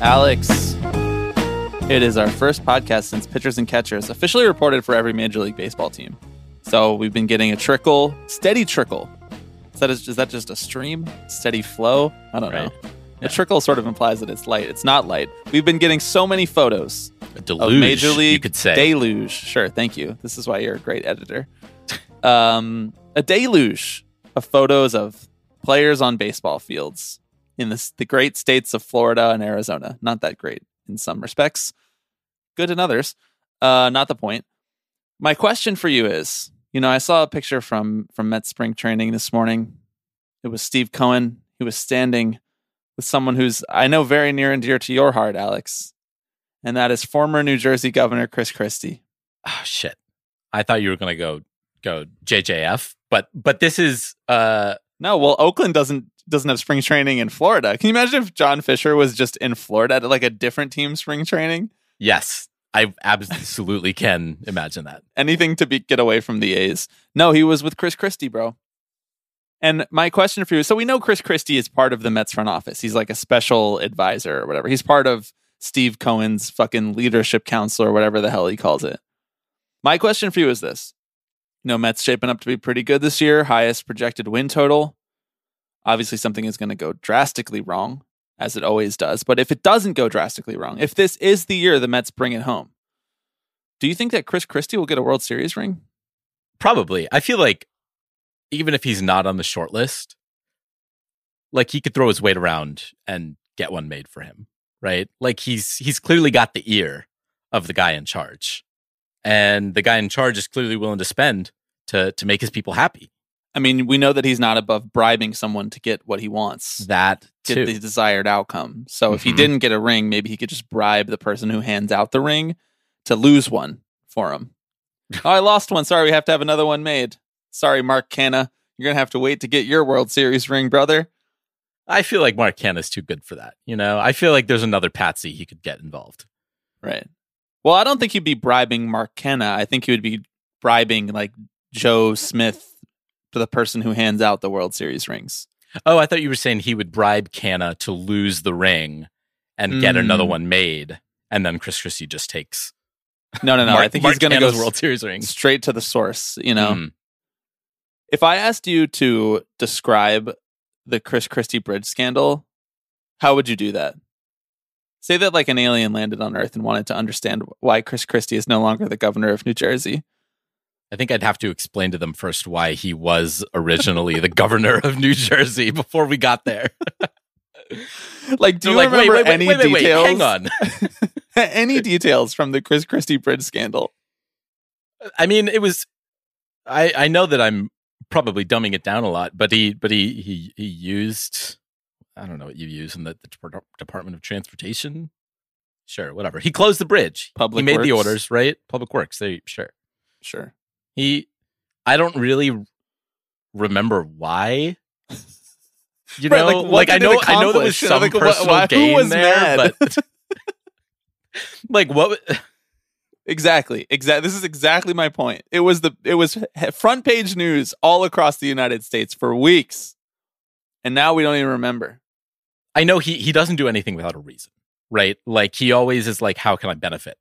Alex, it is our first podcast since pitchers and catchers officially reported for every Major League Baseball team. So we've been getting a trickle, steady trickle. Is that, is, is that just a stream? Steady flow? I don't know. A trickle sort of implies that it's light. It's not light. We've been getting so many photos A of deluge, Major League you could say. deluge. Sure, thank you. This is why you're a great editor. um, a deluge of photos of players on baseball fields in the, the great states of Florida and Arizona. Not that great in some respects, good in others. Uh, not the point. My question for you is, you know, I saw a picture from from Met spring training this morning. It was Steve Cohen. He was standing with someone who's I know very near and dear to your heart, Alex, and that is former New Jersey Governor Chris Christie. Oh shit! I thought you were gonna go go JJF, but but this is uh No, well, Oakland doesn't doesn't have spring training in Florida. Can you imagine if John Fisher was just in Florida at like a different team spring training? yes, I absolutely can imagine that. Anything to be get away from the A's. No, he was with Chris Christie, bro. And my question for you, so we know Chris Christie is part of the Mets front office. He's like a special advisor or whatever. He's part of Steve Cohen's fucking leadership council or whatever the hell he calls it. My question for you is this. You know, Mets shaping up to be pretty good this year, highest projected win total. Obviously, something is going to go drastically wrong, as it always does. But if it doesn't go drastically wrong, if this is the year the Mets bring it home, do you think that Chris Christie will get a World Series ring? Probably. I feel like even if he's not on the short list, like he could throw his weight around and get one made for him, right? Like he's he's clearly got the ear of the guy in charge. And the guy in charge is clearly willing to spend to to make his people happy. I mean, we know that he's not above bribing someone to get what he wants, That get too. the desired outcome. So if he Mhm. didn't get a ring, maybe he could just bribe the person who hands out the ring to lose one for him. oh, I lost one. Sorry, we have to have another one made. Sorry, Mark Canha. You're gonna have to wait to get your World Series ring, brother. I feel like Mark Canha's too good for that. You know, I feel like there's another patsy he could get involved. Right. Well, I don't think he'd be bribing Mark Canha. I think he would be bribing like Joe Smith, the person who hands out the World Series rings. Oh, I thought you were saying he would bribe Canha to lose the ring and get Mm. another one made, and then Chris Christie just takes. No, no, no. Mark- I think Mark he's going to go Canha's World Series ring. straight to the source. You know, Mm. if I asked you to describe the Chris Christie bridge scandal, how would you do that? Say that like an alien landed on Earth and wanted to understand why Chris Christie is no longer the governor of New Jersey. I think I'd have to explain to them first why he was originally the governor of New Jersey before we got there. Like, do you like, remember wait, wait, any wait, details? hang on. any details from the Chris Christie bridge scandal? I mean, it was. I I know that I'm probably dumbing it down a lot, but he but he he he used. I don't know what you use in the, the Department of Transportation. Sure, whatever. He closed the bridge. Public He made the orders, right? Public Works. They sure. Sure. He. I don't really remember why. You Right, know, like, like, I know, I know there was some Like, personal why- who gain was there, mad? but like what? Exactly. Exactly. This is exactly my point. It was the it was front page news all across the United States for weeks, and now we don't even remember. I know he he doesn't do anything without a reason, right? Like he always is like, how can I benefit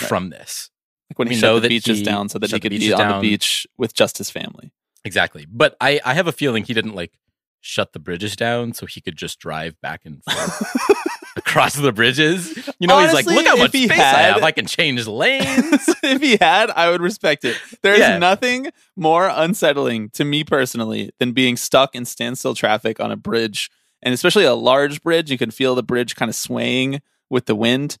Right. from this? Like when We he know shut the beaches he down so that he could be beaches on the beach with just his family. Exactly. But I I have a feeling he didn't like shut the bridges down so he could just drive back and forth across the bridges. You know, Honestly, he's like, look how much he space I had- have. I can change lanes. if he had, I would respect it. There's Yeah. nothing more unsettling to me personally than being stuck in standstill traffic on a bridge, and especially a large bridge. You can feel the bridge kind of swaying with the wind.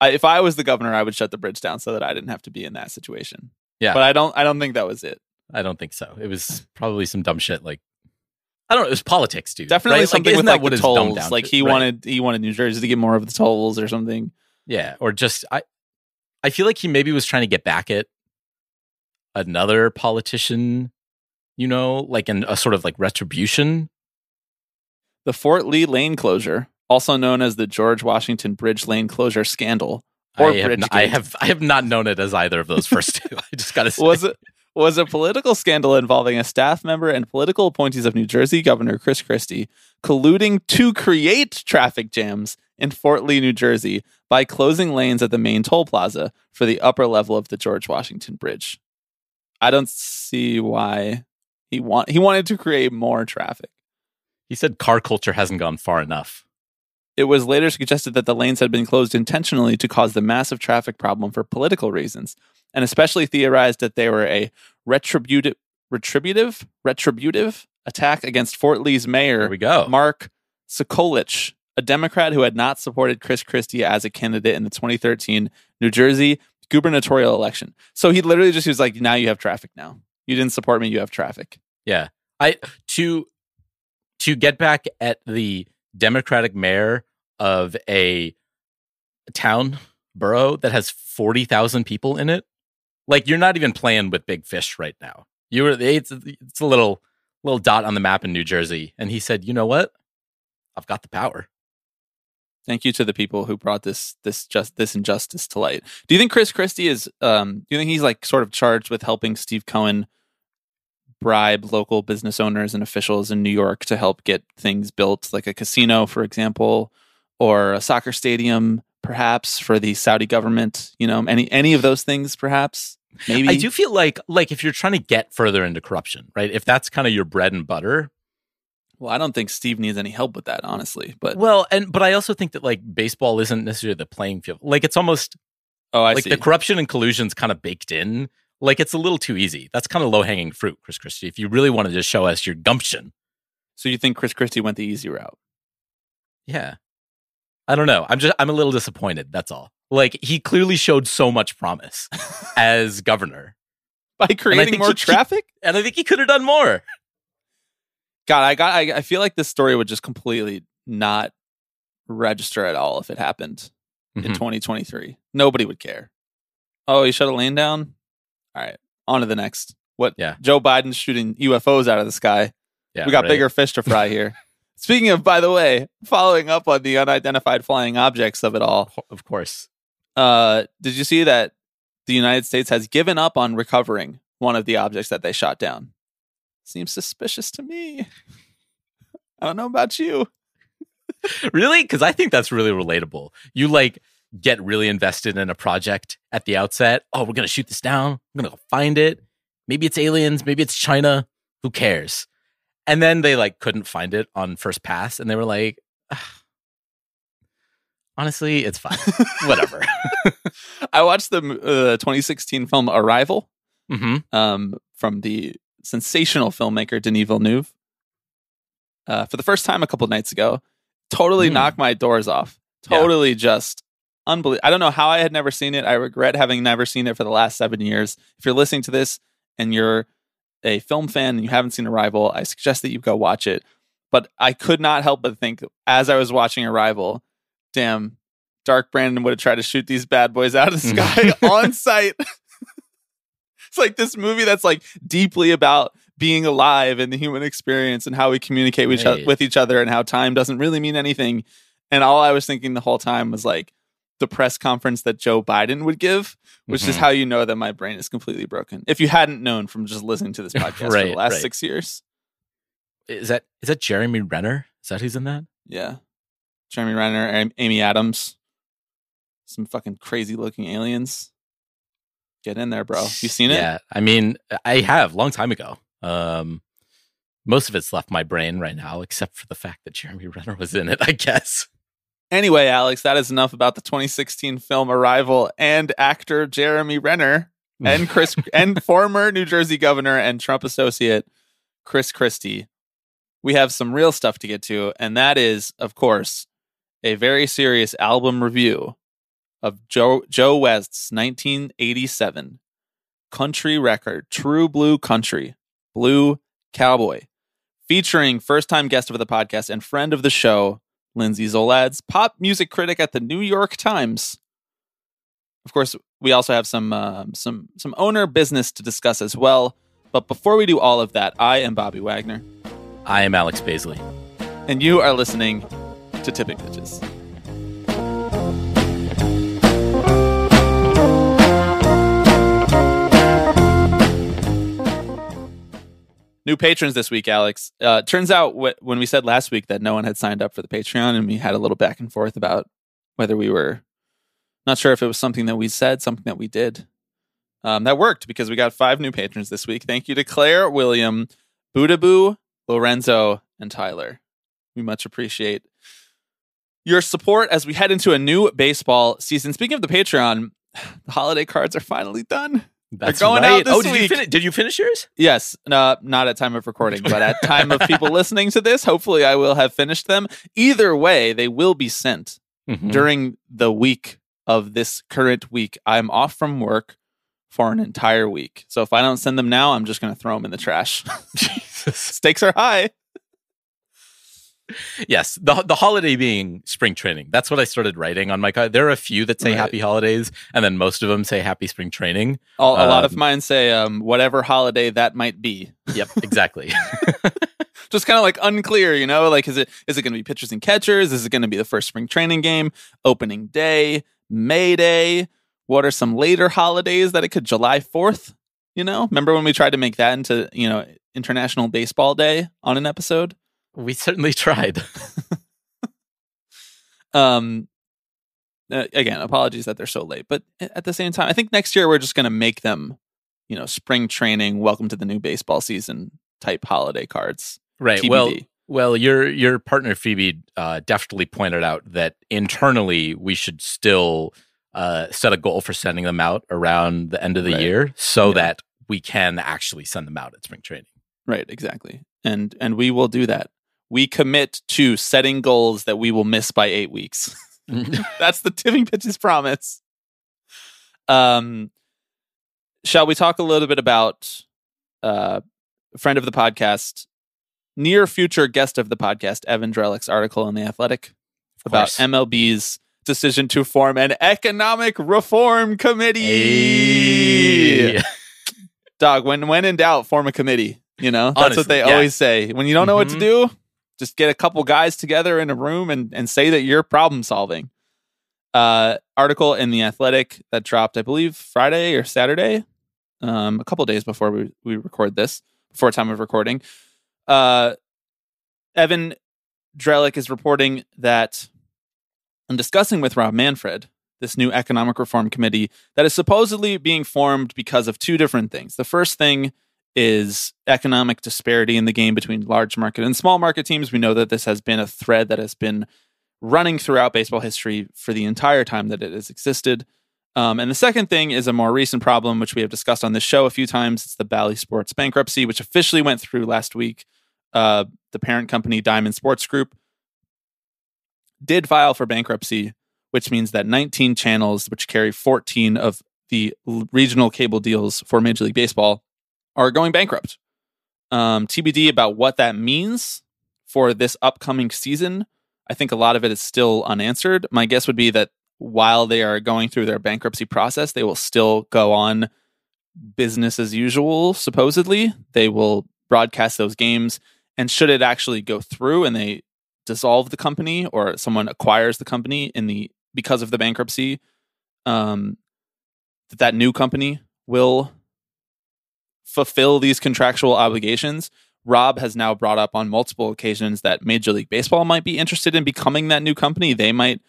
I, if I was the governor, I would shut the bridge down so that I didn't have to be in that situation. Yeah. but I don't. I don't think that was it. I don't think so. It was probably some dumb shit like I don't know. It was politics, dude. Definitely right? something like, with like that what the tolls. down Like to? he Right. wanted he wanted New Jersey to get more of the tolls or something. Yeah, or just I I feel like he maybe was trying to get back at another politician, you know, like in a sort of like retribution. The Fort Lee lane closure, also known as the George Washington Bridge lane closure scandal, or I have, Bridgegate, n- I have I have not known it as either of those first two. I just gotta say was it was a political scandal involving a staff member and political appointees of New Jersey Governor Chris Christie colluding to create traffic jams in Fort Lee, New Jersey, by closing lanes at the main toll plaza for the upper level of the George Washington Bridge. I don't see why he want he wanted to create more traffic. he said car culture hasn't gone far enough. It was later suggested that the lanes had been closed intentionally to cause the massive traffic problem for political reasons, and especially theorized that they were a retributive, retributive, retributive attack against Fort Lee's mayor, we go. Mark Sokolich, a Democrat who had not supported Chris Christie as a candidate in the 2013 New Jersey gubernatorial election. So he literally just was like, "Now you have traffic. Now you didn't support me. You have traffic." Yeah. I to to get back at the Democratic mayor of a town borough that has 40,000 people in it. Like you're not even playing with big fish right now. You were it's it's a little little dot on the map in New Jersey and he said, "You know what? I've got the power." Thank you to the people who brought this this just this injustice to light. Do you think Chris Christie is? Um, do you think he's like sort of charged with helping Steve Cohen bribe local business owners and officials in New York to help get things built, like a casino, for example, or a soccer stadium, perhaps for the Saudi government? You know, any any of those things, perhaps. Maybe I do feel like like if you're trying to get further into corruption, right? If that's kind of your bread and butter, Well, I don't think Steve needs any help with that, honestly. But well, and but I also think that like baseball isn't necessarily the playing field. Like it's almost oh, I like see. the corruption and collusion's kind of baked in. Like it's a little too easy. That's kind of low hanging fruit, Chris Christie. If you really want to just show us your gumption, so you think Chris Christie went the easy route? yeah. I don't know. I'm just I'm a little disappointed. That's all. Like he clearly showed so much promise as governor, By creating more he- traffic? and I think he could have done more. God, I got. I, I feel like this story would just completely not register at all if it happened in Mhm. 2023. Nobody would care. Oh, you shut a lane down. All right, on to the next. What? Yeah. Joe Biden shooting UFOs out of the sky. Yeah, we got right. bigger fish to fry here. Speaking of, by the way, following up on the unidentified flying objects of it all, Of course. uh, did you see that the United States has given up on recovering one of the objects that they shot down? Seems suspicious to me. I don't know about you. really? Because I think that's really relatable. You like get really invested in a project at the outset. Oh, we're gonna shoot this down. I'm gonna go find it. Maybe it's aliens. Maybe it's China. Who cares? And then they like couldn't find it on first pass, and they were like, "Ugh. honestly, it's fine. Whatever. I watched the uh, 2016 film Arrival hmm um, from the sensational filmmaker Denis Villeneuve uh, for the first time a couple nights ago. Totally Hmm. knocked my doors off. Yeah. Totally just unbelievable. I don't know how I had never seen it. I regret having never seen it for the last seven years. If you're listening to this and you're a film fan and you haven't seen Arrival, I suggest that you go watch it. But I could not help but think as I was watching Arrival, damn, Dark Brandon would have tried to shoot these bad boys out of the mm. sky on sight. it's like this movie that's like deeply about being alive and the human experience and how we communicate with, each, Right. with each other and how time doesn't really mean anything. And all I was thinking the whole time was like the press conference that Joe Biden would give, which is Mhm. how you know that my brain is completely broken. If you hadn't known from just listening to this podcast for the last right. six years. Is that is that Jeremy Renner? Is that who's in that? Yeah. Jeremy Renner, Am- Amy Adams, some fucking crazy looking aliens. Get in there, bro. You seen it? Yeah, I mean, I have long time ago. Um, most of it's left my brain right now, except for the fact that Jeremy Renner was in it. I guess. Anyway, Alex, that is enough about the 2016 film Arrival and actor Jeremy Renner and Chris and former New Jersey governor and Trump associate Chris Christie. We have some real stuff to get to, and that is, of course, a very serious album review of Joe Joe West's 1987 country record, True Blue Country, Blue Cowboy, featuring first time guest of the podcast and friend of the show, Lindsay Zoladz, pop music critic at the New York Times. Of course, we also have some uh, some some owner business to discuss as well. But before we do all of that, I am Bobby Wagner, I am Alex Baisley. and you are listening to Tipping Pitches. New patrons this week, Alex. Uh, turns out wh- when we said last week that no one had signed up for the Patreon, and we had a little back and forth about whether we were not sure if it was something that we said, something that we did. Um, that worked because we got five new patrons this week. Thank you to Claire, William, Budaboo, Lorenzo, and Tyler. We much appreciate your support as we head into a new baseball season. Speaking of the Patreon, the holiday cards are finally done. That's going right. out this oh, did week. you, finish, did you finish yours? Yes, uh, not at time of recording, but at time of people listening to this, hopefully I will have finished them. Either way, they will be sent Mhm. during the week of this current week. I'm off from work for an entire week. So if I don't send them now, I'm just going to throw them in the trash. Jesus. Stakes are high. Yes, the the holiday being spring training. That's what I started writing on my card. There are a few that say Right. Happy Holidays, and then most of them say Happy Spring Training. All, a lot of Um, mine say um, whatever holiday that might be. Yep, exactly. Just kind of like unclear, you know? Like, is it is it going to be pitchers and catchers? Is it going to be the first spring training game, opening day, May Day? What are some later holidays that it could July Fourth? You know, remember when we tried to make that into you know International Baseball Day on an episode? We certainly tried. Um, uh, again, apologies that they're so late, but at the same time, I think next year we're just going to make them, you know, spring training, welcome to the new baseball season type holiday cards. Right. TBD. Well, well, your your partner Phoebe uh, definitely pointed out that internally we should still uh, set a goal for sending them out around the end of the Right. year, so Yeah. that we can actually send them out at spring training. Right, exactly. And and we will do that. We commit to setting goals that we will miss by 8 weeks. That's the tipping pitches promise. Um shall we talk a little bit about uh friend of the podcast, near future guest of the podcast, Evan Drellich's article in the Athletic about. MLB's decision to form an economic reform committee. Hey. Dog, when when in doubt, form a committee. You know, that's Honestly, what they yeah. always say. When you don't know what to Mhm. do, just get a couple guys together in a room and, and say that you're problem solving. Uh, article in the Athletic that dropped, I believe, Friday or Saturday, um, a couple days before we, we record this, before time of recording. Uh, Evan Drellich is reporting that and discussing with Rob Manfred this new economic reform committee that is supposedly being formed because of two different things. The first thing is economic disparity in the game between large market and small market teams. We know that this has been a thread that has been running throughout baseball history for the entire time that it has existed. Um, and the second thing is a more recent problem, which we have discussed on this show a few times. It's the Bally Sports bankruptcy, which officially went through last week. Uh, the parent company, Diamond Sports Group, did file for bankruptcy, which means that 19 channels, which carry 14 of the regional cable deals for Major League Baseball, are going bankrupt. Um, TBD about what that means for this upcoming season. I think a lot of it is still unanswered. My guess would be that while they are going through their bankruptcy process, they will still go on business as usual, supposedly. They will broadcast those games. And should it actually go through and they dissolve the company or someone acquires the company in the because of the bankruptcy, um, that that new company will fulfill these contractual obligations. Rob has now brought up on multiple occasions that Major League Baseball might be interested in becoming that new company. They might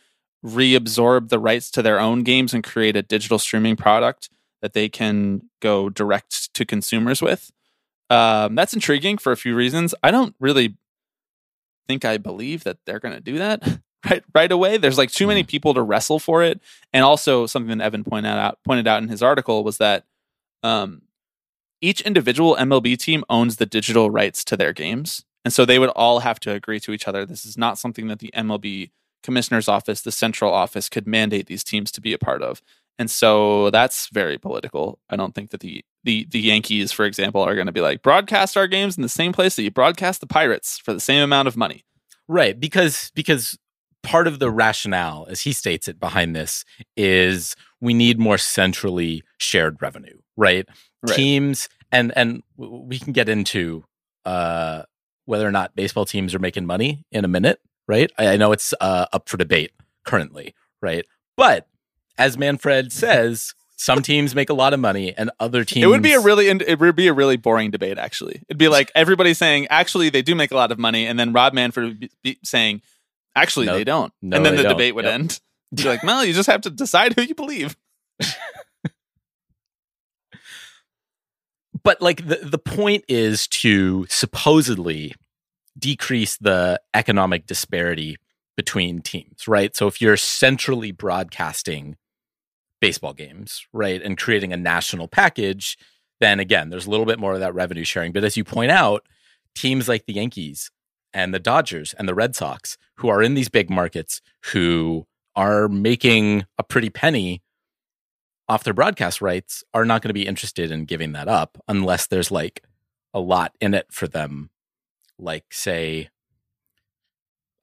reabsorb the rights to their own games and create a digital streaming product that they can go direct to consumers with. Um, that's intriguing for a few reasons. I don't really think I believe that they're going to do that right right away. There's like too many people to wrestle for it, and also something that Evan pointed out pointed out in his article was that um, each individual MLB team owns the digital rights to their games, and so they would all have to agree to each other. This is not something that the MLB commissioner's office, the central office, could mandate these teams to be a part of. And so that's very political. I don't think that the the the Yankees, for example, are going to be like broadcast our games in the same place that you broadcast the Pirates for the same amount of money. Right, because because part of the rationale, as he states it behind this, is we need more centrally shared revenue, right? Right. Teams and and we can get into uh, whether or not baseball teams are making money in a minute, right? I, I know it's uh, up for debate currently, right? But as Manfred says, some teams make a lot of money, and other teams. It would be a really it would be a really boring debate. Actually, it'd be like everybody saying actually they do make a lot of money, and then Rob Manfred would be, be saying actually No, they don't, no, and then the don't. debate would Yep. end. You're like, well, you just have to decide who you believe. but like the, the point is to supposedly decrease the economic disparity between teams, right? So if you're centrally broadcasting baseball games, right, and creating a national package, then again, there's a little bit more of that revenue sharing. But as you point out, teams like the Yankees and the Dodgers and the Red Sox, who are in these big markets, who are making a pretty penny off their broadcast rights are not going to be interested in giving that up unless there's like a lot in it for them like say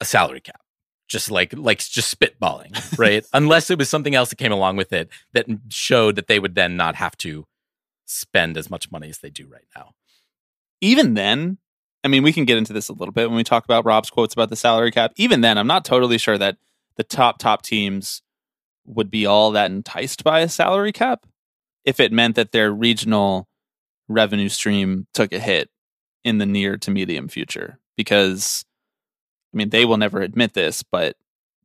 a salary cap. Just like like just spitballing right? Unless it was something else that came along with it that showed that they would then not have to spend as much money as they do right now. Even then, I mean, we can get into this a little bit when we talk about Rob's quotes about the salary cap. Even then, I'm not totally sure that the top top teams would be all that enticed by a salary cap if it meant that their regional revenue stream took a hit in the near to medium future because I mean, they will never admit this, but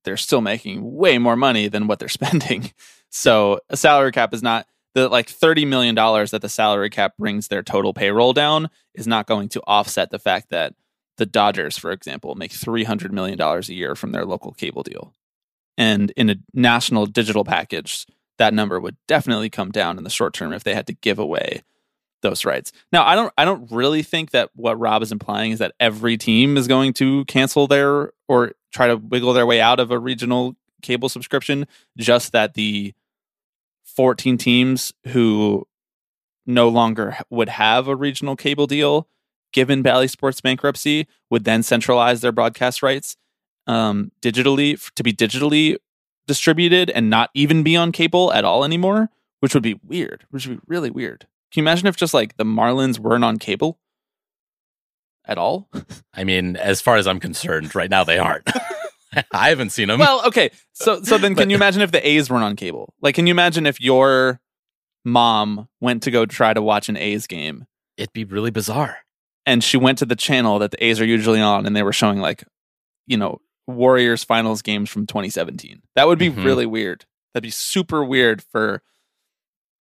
they're still making way more money than what they're spending. So, a salary cap is not the like $30 million that the salary cap brings their total payroll down is not going to offset the fact that the Dodgers, for example, make $300 million a year from their local cable deal. And in a national digital package, that number would definitely come down in the short term if they had to give away those rights. Now, I don't I don't really think that what Rob is implying is that every team is going to cancel their or try to wiggle their way out of a regional cable subscription, just that the 14 teams who no longer would have a regional cable deal given Bally Sports bankruptcy would then centralize their broadcast rights um, digitally to be digitally distributed and not even be on cable at all anymore, which would be weird. Which would be really weird. Can you imagine if just like the Marlins weren't on cable at all? i mean as far as i'm concerned right now they aren't i haven't seen them well, okay. So so then can you imagine if the A's weren't on cable? Like can you imagine if your mom went to go try to watch an A's game it'd be really bizarre and she went to the channel that the A's are usually on and they were showing like, you know, Warriors finals games from 2017. That would be Mhm. really weird. That'd be super weird for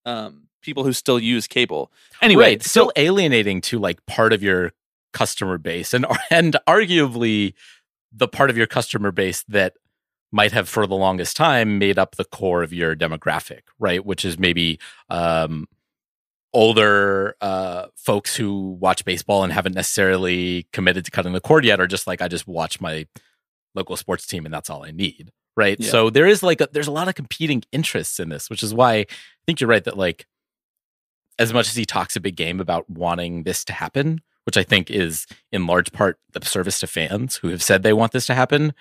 um people who still use cable. Anyway, right, still alienating to like part of your customer base and and arguably the part of your customer base that might have for the longest time made up the core of your demographic right which is maybe um older uh folks who watch baseball and haven't necessarily committed to cutting the cord yet are just like i just watch my local sports team and that's all i need right Yeah. so there is like a, there's a lot of competing interests in this which is why i think you're right that like as much as he talks a big game about wanting this to happen, which I think is in large part the service to fans who have said they want this to happen,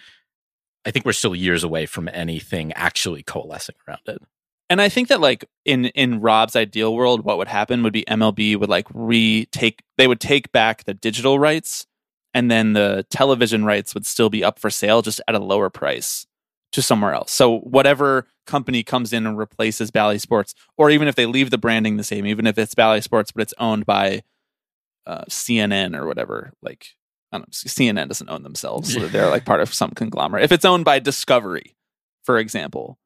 I think we're still years away from anything actually coalescing around it. and I think that like in in Rob's ideal world, what would happen would be MLB would like retake they would take back the digital rights and then the television rights would still be up for sale just at a lower price to somewhere else. So whatever company comes in and replaces Bally Sports, or even if they leave the branding the same, even if it's Bally Sports but it's owned by uh, CNN or whatever, like I don't know, CNN doesn't own themselves. So they're like part of some conglomerate. If it's owned by Discovery, for example,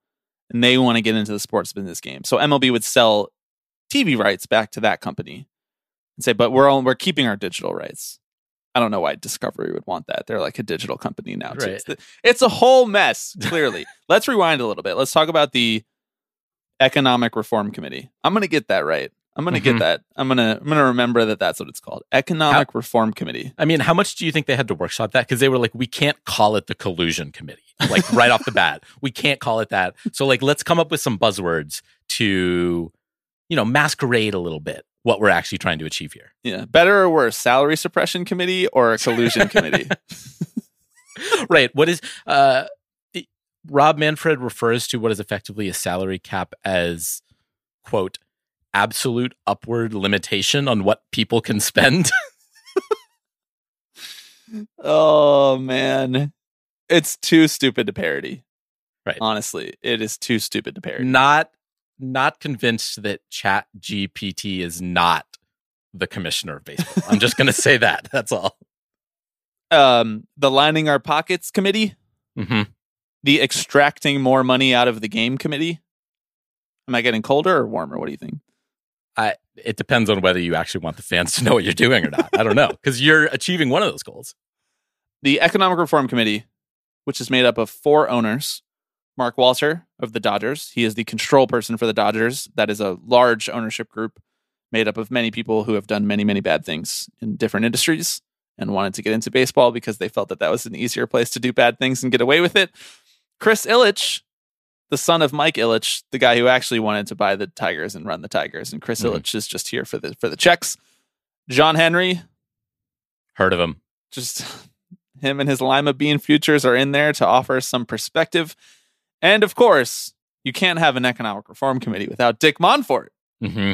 and they want to get into the sports business game. So MLB would sell TV rights back to that company and say, but we're all, we're keeping our digital rights. I don't know why Discovery would want that. They're like a digital company now. Too. Right. It's, the- it's a whole mess, clearly. Let's rewind a little bit. Let's talk about the Economic Reform Committee. I'm going to get that right. I'm going to Mhm. get that. I'm going to I'm going to remember that that's what it's called. Economic Reform Committee. I mean, how much do you think they had to workshop that? Because they were like, we can't call it the collusion committee, like right off the bat. We can't call it that. So, like, let's come up with some buzzwords to, you know, masquerade a little bit, what we're actually trying to achieve here. Yeah. Better or worse, salary suppression committee or a collusion committee? right. What is uh Rob Manfred refers to what is effectively a salary cap as quote absolute upward limitation on what people can spend. Oh man. It's too stupid to parody. Right. Honestly, it is too stupid to parody. not not convinced that Chat GPT is not the commissioner of baseball. I'm just gonna say that. That's all. Um the lining our pockets committee, hmm the extracting more money out of the game committee. Am I getting colder or warmer? What do you think? I it depends on whether you actually want the fans to know what you're doing or not. I don't know because you're achieving one of those goals. The Economic Reform Committee, which is made up of four owners. Mark Walter of the Dodgers. He is the control person for the Dodgers. That is a large ownership group made up of many people who have done many, many bad things in different industries and wanted to get into baseball because they felt that that was an easier place to do bad things and get away with it. Chris Ilitch, the son of Mike Ilitch, the guy who actually wanted to buy the Tigers and run the Tigers, and Chris. Hmm. Ilitch is just here for the for the checks. John Henry, Heard of him? just him and his lima bean futures are in there to offer some perspective. And of course, you can't have an economic reform committee without Dick Monfort. hmm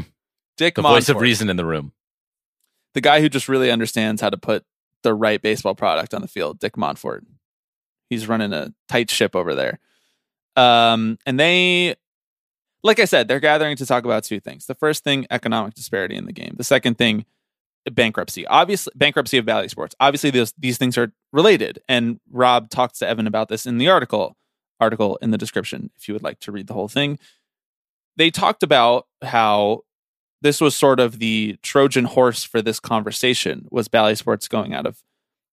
Dick The Monfort, voice of reason in the room. the guy who just really understands how to put the right baseball product on the field. Dick Monfort. He's running a tight ship over there. Um, and they, like I said, they're gathering to talk about two things. The first thing, economic disparity in the game. The second thing, bankruptcy. Obviously, bankruptcy of Bally Sports. Obviously, those these things are related. And Rob talks to Evan about this in the article. Article in the description, if you would like to read the whole thing. They talked about how this was sort of the Trojan horse for this conversation was Bally Sports going out of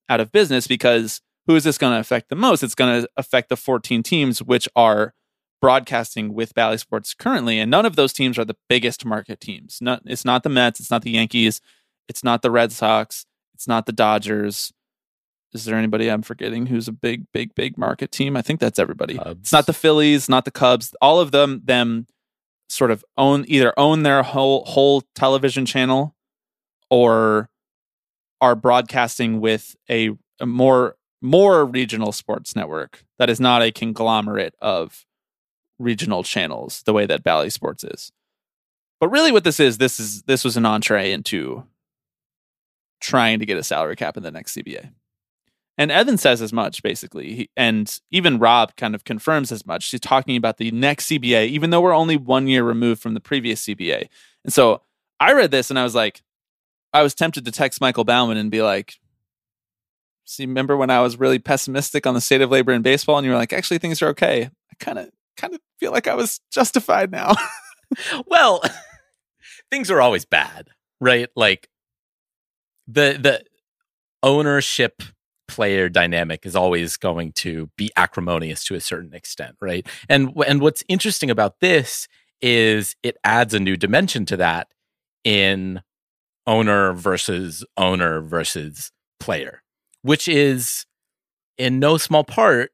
out of business because who is this going to affect the most? It's going to affect the 14 teams which are broadcasting with Bally Sports currently, and none of those teams are the biggest market teams. Not, it's not the Mets, it's not the Yankees, it's not the Red Sox, it's not the Dodgers. Is there anybody I'm forgetting who's a big, big, big market team? I think that's everybody. Cubs. It's not the Phillies, not the Cubs. All of them, them sort of own either own their whole whole television channel or are broadcasting with a, a more more regional sports network that is not a conglomerate of regional channels the way that Bally Sports is. But really what this is, this is this was an entree into trying to get a salary cap in the next CBA. And Evan says as much, basically. He, and even Rob kind of confirms as much. She's talking about the next CBA, even though we're only one year removed from the previous CBA. And so I read this and I was like, I was tempted to text Michael Bauman and be like, see, remember when I was really pessimistic on the state of labor in baseball and you were like, actually, things are okay. I kind of kind of feel like I was justified now. well, things are always bad, right? Like the the ownership player dynamic is always going to be acrimonious to a certain extent, right? And and what's interesting about this is it adds a new dimension to that in owner versus owner versus player, which is in no small part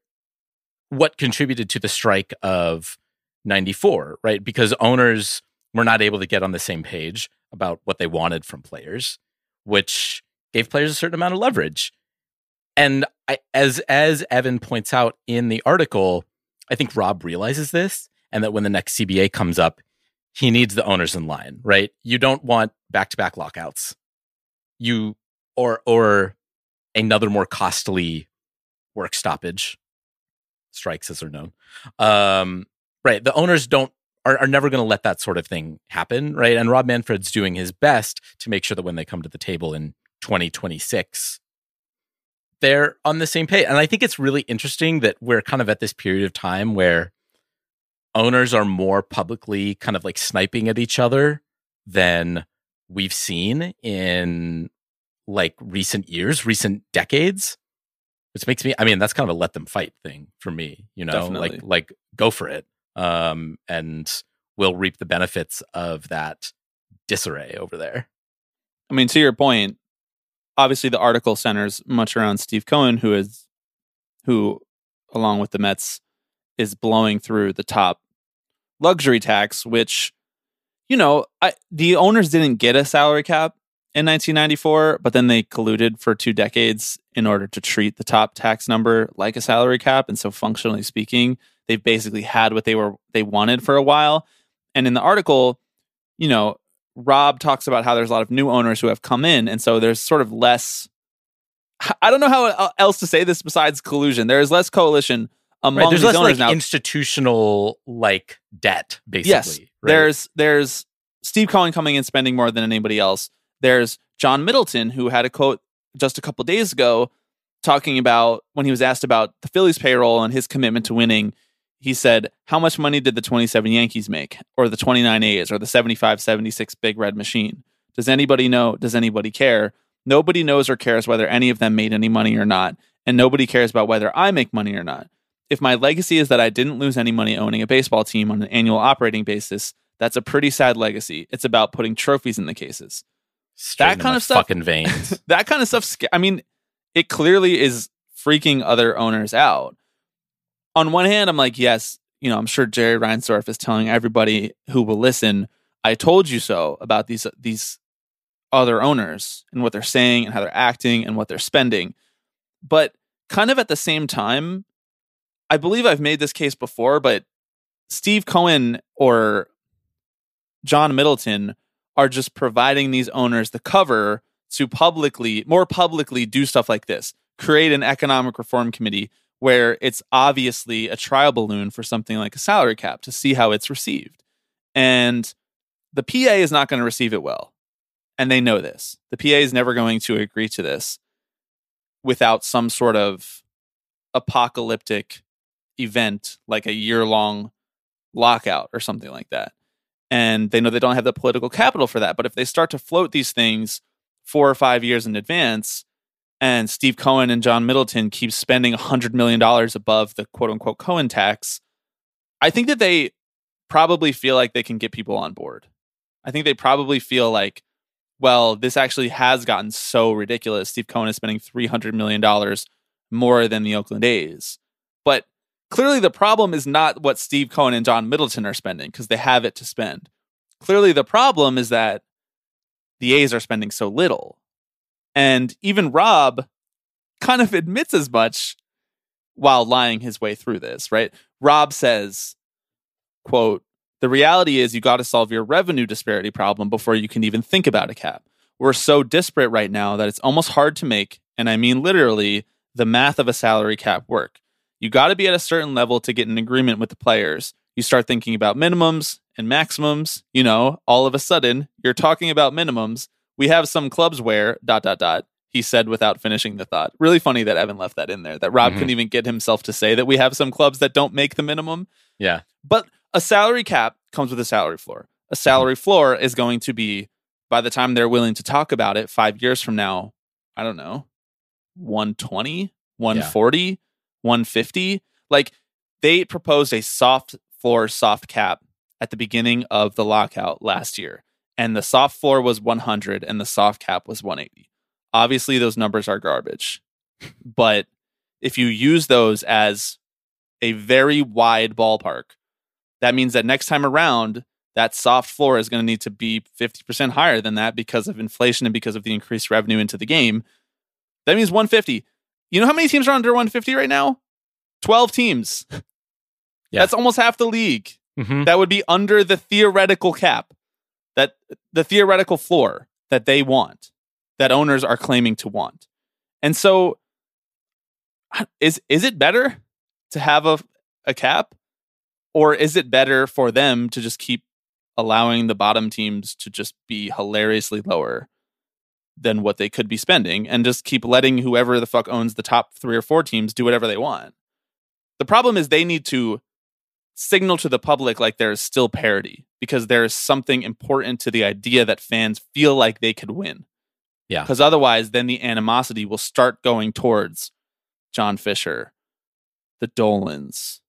what contributed to the strike of 94, right? Because owners were not able to get on the same page about what they wanted from players, which gave players a certain amount of leverage. And I, as as Evan points out in the article, I think Rob realizes this, and that when the next CBA comes up, he needs the owners in line, right? You don't want back to back lockouts, you or or another more costly work stoppage, strikes as they're known. Um, right, the owners don't are, are never going to let that sort of thing happen, right? And Rob Manfred's doing his best to make sure that when they come to the table in 2026 they're on the same page. And I think it's really interesting that we're kind of at this period of time where owners are more publicly kind of like sniping at each other than we've seen in like recent years, recent decades. Which makes me I mean, that's kind of a let them fight thing for me, you know, Definitely. like like go for it. Um and we'll reap the benefits of that disarray over there. I mean, to your point, obviously the article centers much around Steve Cohen, who is who, along with the Mets, is blowing through the top luxury tax, which you know, I, the owners didn't get a salary cap in 1994, but then they colluded for two decades in order to treat the top tax number like a salary cap. And so, functionally speaking, they've basically had what they were they wanted for a while. And in the article, you know, Rob talks about how there's a lot of new owners who have come in, and so there's sort of less. I don't know how else to say this besides collusion. There is less coalition among right, there's these less owners like now. institutional like debt, basically. Yes, right? there's there's Steve Cohen coming in spending more than anybody else. There's John Middleton who had a quote just a couple days ago talking about when he was asked about the Phillies payroll and his commitment to winning. He said, "How much money did the 27 Yankees make or the 29 A's or the 75 76 Big Red Machine? Does anybody know? Does anybody care? Nobody knows or cares whether any of them made any money or not, and nobody cares about whether I make money or not. If my legacy is that I didn't lose any money owning a baseball team on an annual operating basis, that's a pretty sad legacy. It's about putting trophies in the cases. Straight that kind of stuff- Fucking veins. that kind of stuff. I mean, it clearly is freaking other owners out. On one hand, I'm like, yes, you know, I'm sure Jerry Reinsdorf is telling everybody who will listen, "I told you so" about these these other owners and what they're saying and how they're acting and what they're spending. But kind of at the same time, I believe I've made this case before, but Steve Cohen or John Middleton are just providing these owners the cover to publicly, more publicly do stuff like this. Create an economic reform committee where it's obviously a trial balloon for something like a salary cap to see how it's received. And the PA is not going to receive it well. And they know this. The PA is never going to agree to this without some sort of apocalyptic event like a year long lockout or something like that. And they know they don't have the political capital for that. But if they start to float these things four or five years in advance, and Steve Cohen and John Middleton keep spending $100 million above the quote unquote Cohen tax, I think that they probably feel like they can get people on board. I think they probably feel like, well, this actually has gotten so ridiculous. Steve Cohen is spending $300 million more than the Oakland A's. But clearly the problem is not what Steve Cohen and John Middleton are spending because they have it to spend. Clearly the problem is that the A's are spending so little. And even Rob kind of admits as much while lying his way through this, right? Rob says, quote, the reality is you got to solve your revenue disparity problem before you can even think about a cap. We're so disparate right now that it's almost hard to make, and I mean literally, the math of a salary cap work. You got to be at a certain level to get an agreement with the players. You start thinking about minimums and maximums, you know, all of a sudden you're talking about minimums. We have some clubs where dot dot dot he said without finishing the thought. Really funny that Evan left that in there. That Rob Mhm. couldn't even get himself to say that we have some clubs that don't make the minimum. yeah. But a salary cap comes with a salary floor. A salary floor is going to be, by the time they're willing to talk about it five years from now, I don't know, 120, 140, 150. Like they proposed a soft floor, soft cap at the beginning of the lockout last year. And the soft floor was 100 and the soft cap was 180. Obviously, those numbers are garbage. But if you use those as a very wide ballpark, that means that next time around, that soft floor is going to need to be 50% higher than that because of inflation and because of the increased revenue into the game. That means 150. You know how many teams are under 150 right now? 12 teams. Yeah. That's almost half the league. Mhm. That would be under the theoretical cap, that the theoretical floor that they want, that owners are claiming to want. And so is is it better to have a a cap or is it better for them to just keep allowing the bottom teams to just be hilariously lower than what they could be spending and just keep letting whoever the fuck owns the top 3 or 4 teams do whatever they want. The problem is they need to signal to the public like there is still parity because there is something important to the idea that fans feel like they could win. Yeah. Because otherwise, then the animosity will start going towards John Fisher, the Dolans,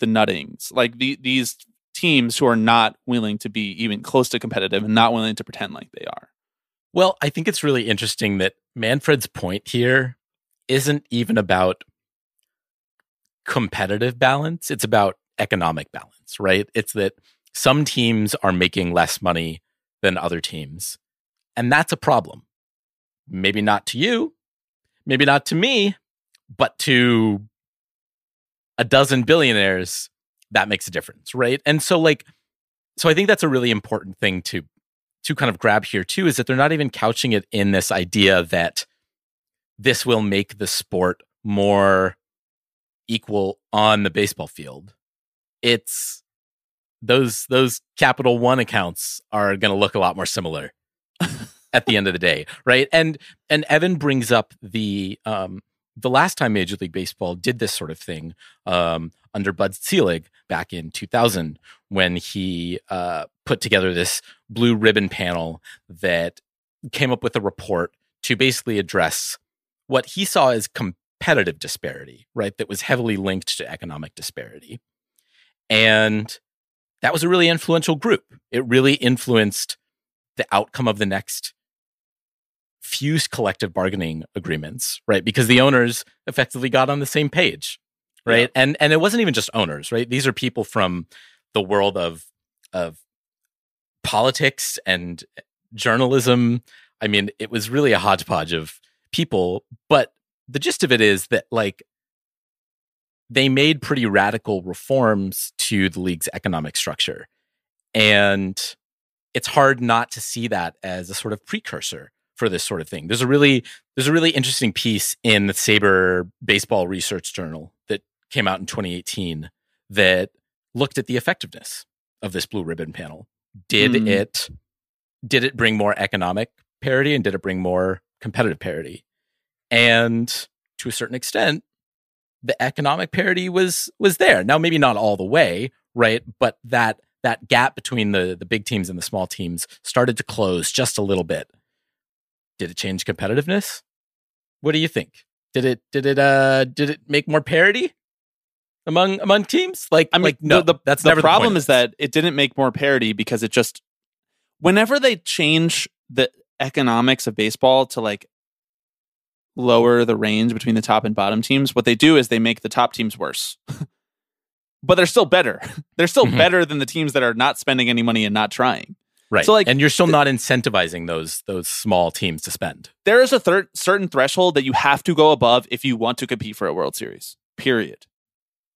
the Nuttings, like the, these teams who are not willing to be even close to competitive and not willing to pretend like they are. Well, I think it's really interesting that Manfred's point here isn't even about competitive balance, it's about economic balance, right? It's that some teams are making less money than other teams. And that's a problem. Maybe not to you, maybe not to me, but to a dozen billionaires, that makes a difference, right? And so like so I think that's a really important thing to to kind of grab here too is that they're not even couching it in this idea that this will make the sport more equal on the baseball field. It's those those Capital One accounts are going to look a lot more similar at the end of the day, right? And and Evan brings up the um the last time Major League Baseball did this sort of thing um, under Bud Selig back in 2000 when he uh, put together this blue ribbon panel that came up with a report to basically address what he saw as competitive disparity, right? That was heavily linked to economic disparity. And that was a really influential group. It really influenced the outcome of the next few collective bargaining agreements, right? Because the owners effectively got on the same page, right? Yeah. And and it wasn't even just owners, right? These are people from the world of of politics and journalism. I mean, it was really a hodgepodge of people, but the gist of it is that like they made pretty radical reforms to the league's economic structure. And it's hard not to see that as a sort of precursor for this sort of thing. There's a really there's a really interesting piece in the SABR Baseball Research Journal that came out in 2018 that looked at the effectiveness of this blue ribbon panel. Did mm. it did it bring more economic parity and did it bring more competitive parity? And to a certain extent, the economic parity was was there. Now maybe not all the way, right? But that that gap between the the big teams and the small teams started to close just a little bit. Did it change competitiveness? What do you think? Did it did it uh did it make more parity among among teams? Like I mean, like, no, the, the, that's the never problem the is that it didn't make more parity because it just whenever they change the economics of baseball to like lower the range between the top and bottom teams, what they do is they make the top teams worse. but they're still better. They're still mm-hmm. better than the teams that are not spending any money and not trying. Right. So like, and you're still th- not incentivizing those those small teams to spend. There is a thir- certain threshold that you have to go above if you want to compete for a World Series. Period.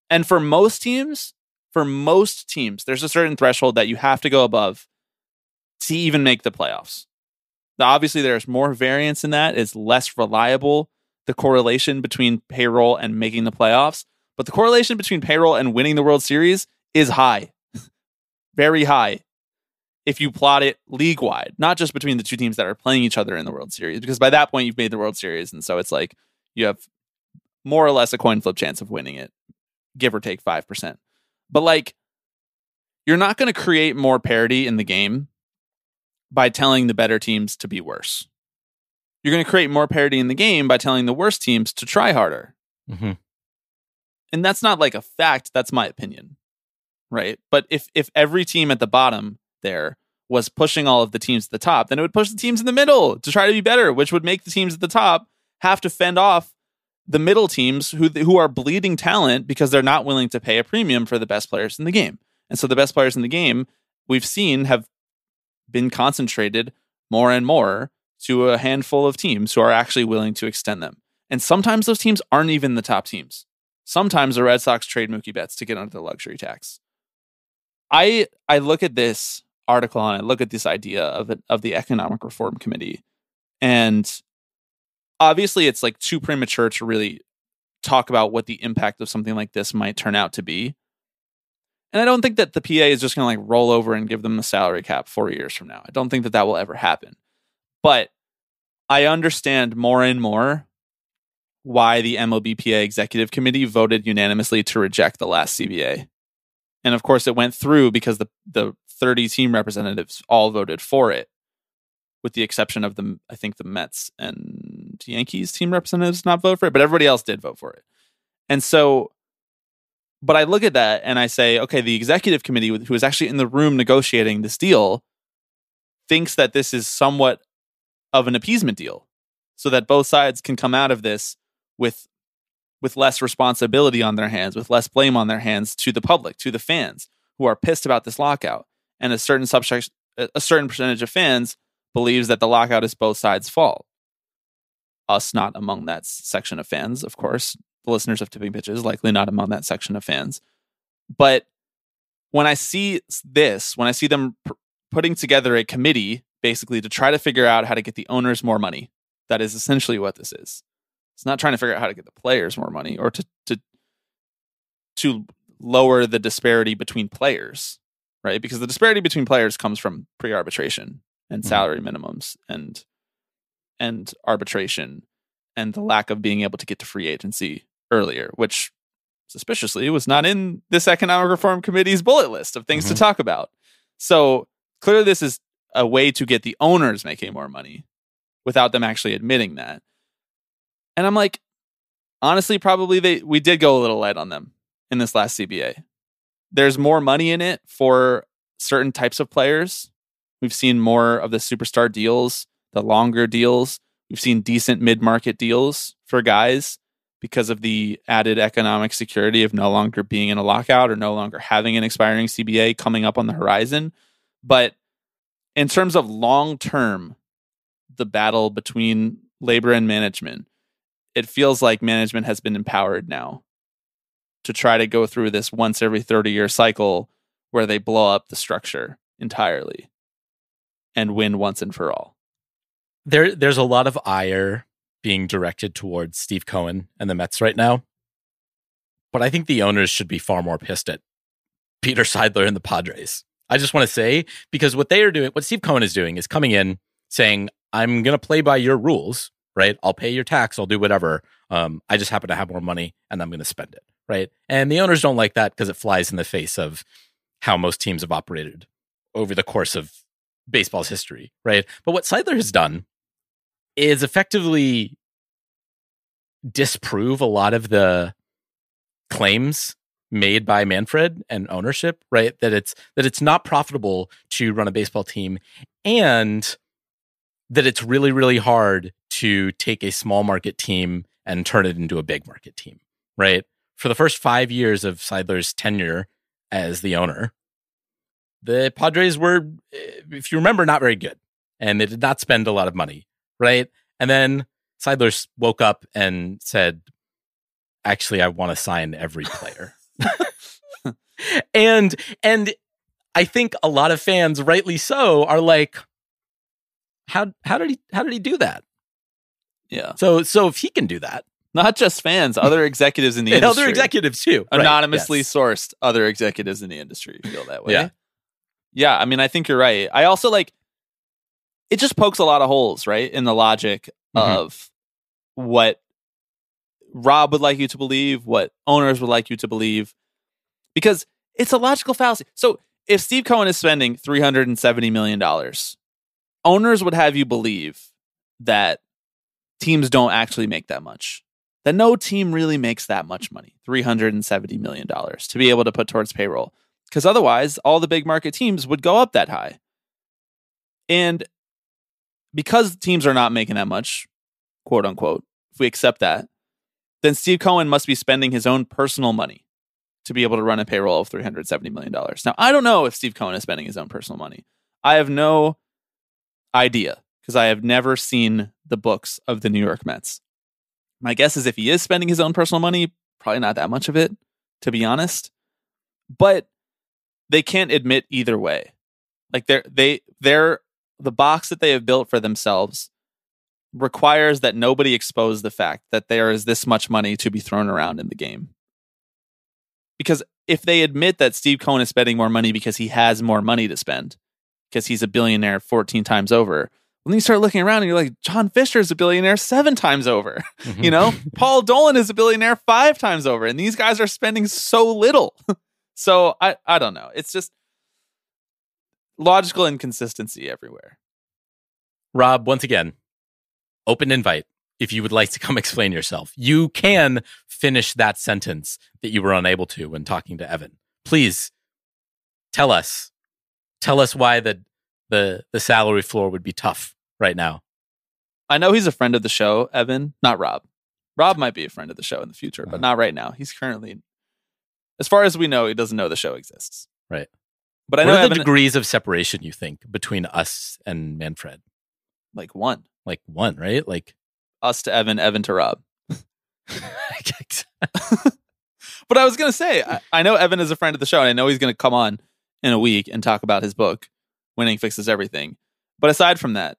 And for most teams, for most teams, there's a certain threshold that you have to go above to even make the playoffs. Obviously, there's more variance in that. It's less reliable the correlation between payroll and making the playoffs, but the correlation between payroll and winning the World Series is high, very high if you plot it league wide, not just between the two teams that are playing each other in the World Series, because by that point you've made the World Series. And so it's like you have more or less a coin flip chance of winning it, give or take 5%. But like, you're not going to create more parity in the game by telling the better teams to be worse. You're going to create more parity in the game by telling the worst teams to try harder. Mm-hmm. And that's not like a fact, that's my opinion. Right? But if if every team at the bottom there was pushing all of the teams at the top, then it would push the teams in the middle to try to be better, which would make the teams at the top have to fend off the middle teams who who are bleeding talent because they're not willing to pay a premium for the best players in the game. And so the best players in the game we've seen have been concentrated more and more to a handful of teams who are actually willing to extend them. And sometimes those teams aren't even the top teams. Sometimes the Red Sox trade Mookie Betts to get under the luxury tax. I I look at this article and I look at this idea of it, of the Economic Reform Committee, and obviously it's like too premature to really talk about what the impact of something like this might turn out to be. And I don't think that the PA is just going to like roll over and give them a salary cap four years from now. I don't think that that will ever happen. But I understand more and more why the MLBPA executive committee voted unanimously to reject the last CBA. And of course, it went through because the, the 30 team representatives all voted for it, with the exception of the, I think the Mets and Yankees team representatives not vote for it, but everybody else did vote for it. And so, but I look at that and I say, okay, the executive committee, who is actually in the room negotiating this deal, thinks that this is somewhat of an appeasement deal so that both sides can come out of this with with less responsibility on their hands, with less blame on their hands to the public, to the fans who are pissed about this lockout. and a certain subsection, a certain percentage of fans believes that the lockout is both sides' fault. Us not among that section of fans, of course. The listeners of Tipping Pitches likely not among that section of fans. But when I see this, when I see them pr- putting together a committee basically to try to figure out how to get the owners more money, that is essentially what this is. It's not trying to figure out how to get the players more money or to to to lower the disparity between players, right? Because the disparity between players comes from pre-arbitration and Mhm. salary minimums and and arbitration and the lack of being able to get to free agency earlier, which suspiciously was not in this economic reform committee's bullet list of things to Mhm. talk about. So clearly this is a way to get the owners making more money without them actually admitting that. And I'm like, honestly, probably they we did go a little light on them in this last CBA. There's more money in it for certain types of players. We've seen more of the superstar deals, the longer deals. We've seen decent mid-market deals for guys because of the added economic security of no longer being in a lockout or no longer having an expiring CBA coming up on the horizon. But in terms of long term, the battle between labor and management, it feels like management has been empowered now to try to go through this once every 30 year cycle where they blow up the structure entirely and win once and for all. there there's a lot of ire being directed towards Steve Cohen and the Mets right now. But I think the owners should be far more pissed at Peter Seidler and the Padres. I just want to say because what they are doing, what Steve Cohen is doing is coming in saying, "I'm going to play by your rules, right? I'll pay your tax, I'll do whatever. Um, I just happen to have more money and I'm going to spend it, right?" And the owners don't like that because it flies in the face of how most teams have operated over the course of baseball's history, right? But what Seidler has done is effectively disprove a lot of the claims made by Manfred and ownership, right? That it's that it's not profitable to run a baseball team and that it's really really hard to take a small market team and turn it into a big market team, right? For the first 5 years of Seidler's tenure as the owner, the Padres were eh, if you remember not very good and they did not spend a lot of money, right? And then Seidler woke up and said, "Actually, I want to sign every player." and and I think a lot of fans, rightly so, are like, "How how did he how did he do that?" Yeah. So so if he can do that, Not just fans, other executives in the industry. other executives too, right, anonymously yes. sourced other executives in the industry feel that way. Yeah. Yeah, I mean, I think you're right. I also like it just pokes a lot of holes, right, in the logic Mhm. of what Rob would like you to believe, what owners would like you to believe, because it's a logical fallacy. So if Steve Cohen is spending $370 million, owners would have you believe that teams don't actually make that much. That no team really makes that much money, $370 million, to be able to put towards payroll. Because otherwise, all the big market teams would go up that high. And because teams are not making that much, quote unquote, if we accept that, then Steve Cohen must be spending his own personal money to be able to run a payroll of $370 million. Now, I don't know if Steve Cohen is spending his own personal money. I have no idea because I have never seen the books of the New York Mets. My guess is if he is spending his own personal money, probably not that much of it, to be honest. But they can't admit either way. Like they're they they're the box that they have built for themselves requires that nobody expose the fact that there is this much money to be thrown around in the game. Because if they admit that Steve Cohen is spending more money because he has more money to spend, because he's a billionaire 14 times over, then you start looking around and you're like, John Fisher is a billionaire seven times over. Mm-hmm. You know, Paul Dolan is a billionaire five times over, and these guys are spending so little. so I, I don't know. It's just logical inconsistency everywhere. Rob, once again, open invite. If you would like to come explain yourself, you can finish that sentence that you were unable to when talking to Evan. Please tell us, tell us why the the the salary floor would be tough right now. I know he's a friend of the show, Evan, not Rob. Rob might be a friend of the show in the future, but Uh-huh. not right now. He's currently, as far as we know, he doesn't know the show exists. Right. But I what know are the degrees of separation you think between us and Manfred? like one. Like one, right? Like Us to Evan, Evan to Rob. But I was going to say, I, I know Evan is a friend of the show, and I know he's going to come on in a week and talk about his book, Winning Fixes Everything. But aside from that,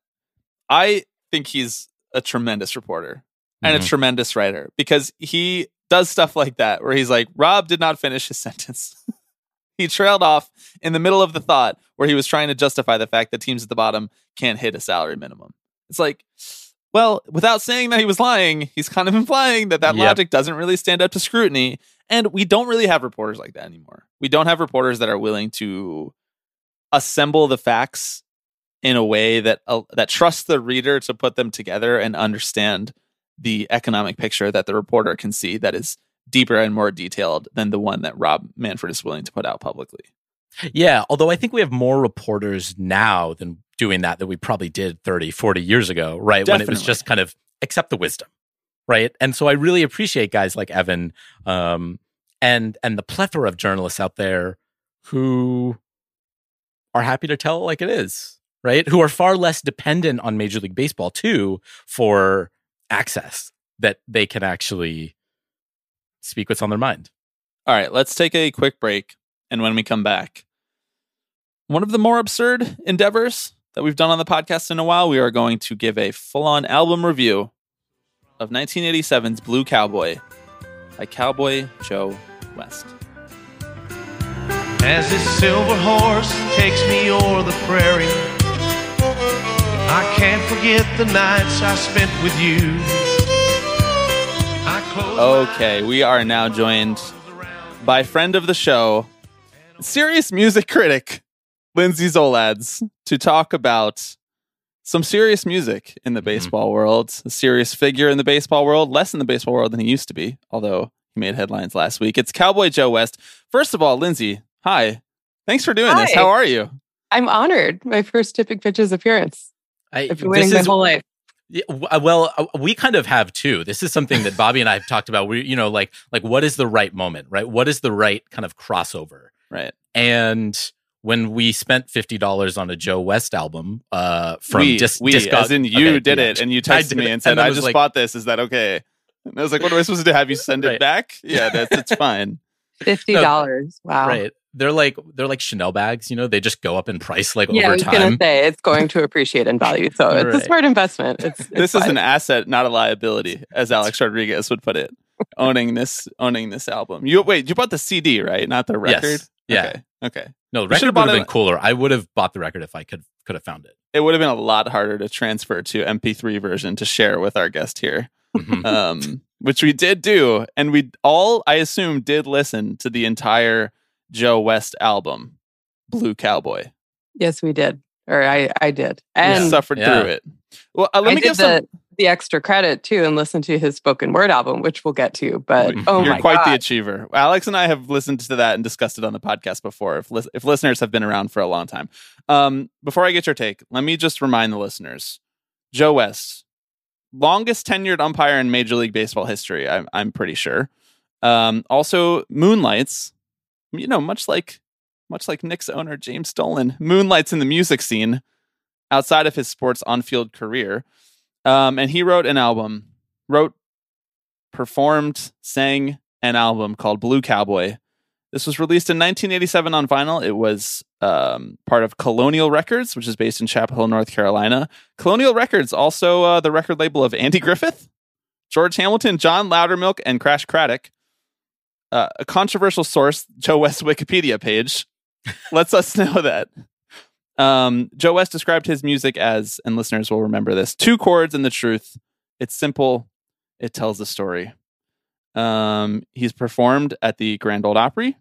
I think he's a tremendous reporter and a Mhm. tremendous writer because he does stuff like that where he's like, Rob did not finish his sentence. he trailed off in the middle of the thought where he was trying to justify the fact that teams at the bottom can't hit a salary minimum. It's like, well, without saying that he was lying, he's kind of implying that that Yep. logic doesn't really stand up to scrutiny. And we don't really have reporters like that anymore. We don't have reporters that are willing to assemble the facts in a way that uh, that trusts the reader to put them together and understand the economic picture that the reporter can see that is deeper and more detailed than the one that Rob Manfred is willing to put out publicly. Yeah, although I think we have more reporters now than doing that that we probably did 30, 40 years ago, right? When it was just kind of accept the wisdom, right? And so I really appreciate guys like Evan um, and and the plethora of journalists out there who are happy to tell it like it is, right? Who are far less dependent on Major League Baseball too for access that they can actually speak what's on their mind. All right, let's take a quick break. And when we come back, one of the more absurd endeavors that we've done on the podcast in a while, we are going to give a full on album review of 1987's Blue Cowboy by Cowboy Joe West. As this silver horse takes me o'er the prairie, I can't forget the nights I spent with you. I close my Okay, we are now joined by friend of the show, serious music critic, Lindsay Zoladz, to talk about some serious music in the Mhm. baseball world, a serious figure in the baseball world, less in the baseball world than he used to be, although he made headlines last week. It's Cowboy Joe West. First of all, Lindsay, hi. Thanks for doing this. How are you? I'm honored. My first Tipping Pitches appearance. I, I've been waiting my whole life. Yeah, uh, well, uh, we kind of have too. This is something that Bobby and I have talked about. We, you know, like like what is the right moment, right? What is the right kind of crossover? Right. And when we spent fifty dollars on a Joe West album, uh, from we, Dis- we Discog- as in you Okay, did yeah. it, and you I texted me and said, then "I was just like- bought this. Is that okay?" And I was like, "What am I supposed to do? Have you send it Right. back?" Yeah, that's it's fine. Fifty dollars. wow. Right. They're like they're like Chanel bags, you know. They just go up in price like Yeah, I over was gonna time. say it's going to appreciate in value, so it's Right. a smart investment. It's, it's this is an asset, not a liability, as Alex Rodriguez would put it. owning this, owning this album. You wait, you bought the CD, right? Not the record? Yes. record. Yeah. Okay. Okay. No, You the should've record would have it- been cooler. I would have bought the record if I could could have found it. It would have been a lot harder to transfer to MP3 version to share with our guest here, Mhm. um, which we did do, and we all, I assume, did listen to the entire Joe West album, Blue Cowboy. yes, we did, or I I did, We and suffered Yeah. through it. Well, uh, let I me did give some. the the extra credit too, and listen to his spoken word album, which we'll get to. But oh You're my quite the achiever. Alex and I have listened to that and discussed it on the podcast before. If lis- if listeners have been around for a long time, um, before I get your take, let me just remind the listeners: Joe West, longest tenured umpire in Major League Baseball history. I'm I'm pretty sure. Um, also moonlights. You know, much like much like Knicks owner James Dolan, moonlights in the music scene outside of his sports on field career. Um, and he wrote an album, wrote performed, sang an album called Blue Cowboy. This was released in 1987 on vinyl. It was um, part of Colonial Records, which is based in Chapel Hill, North Carolina. Colonial Records, also uh, the record label of Andy Griffith, George Hamilton, John Loudermilk, and Crash Craddock. Uh, a controversial source, Joe West Wikipedia page, lets us know that. Um, Joe West described his music as, and listeners will remember this, two chords and the truth. It's simple, it tells the story. Um, he's performed at the Grand Ole Opry.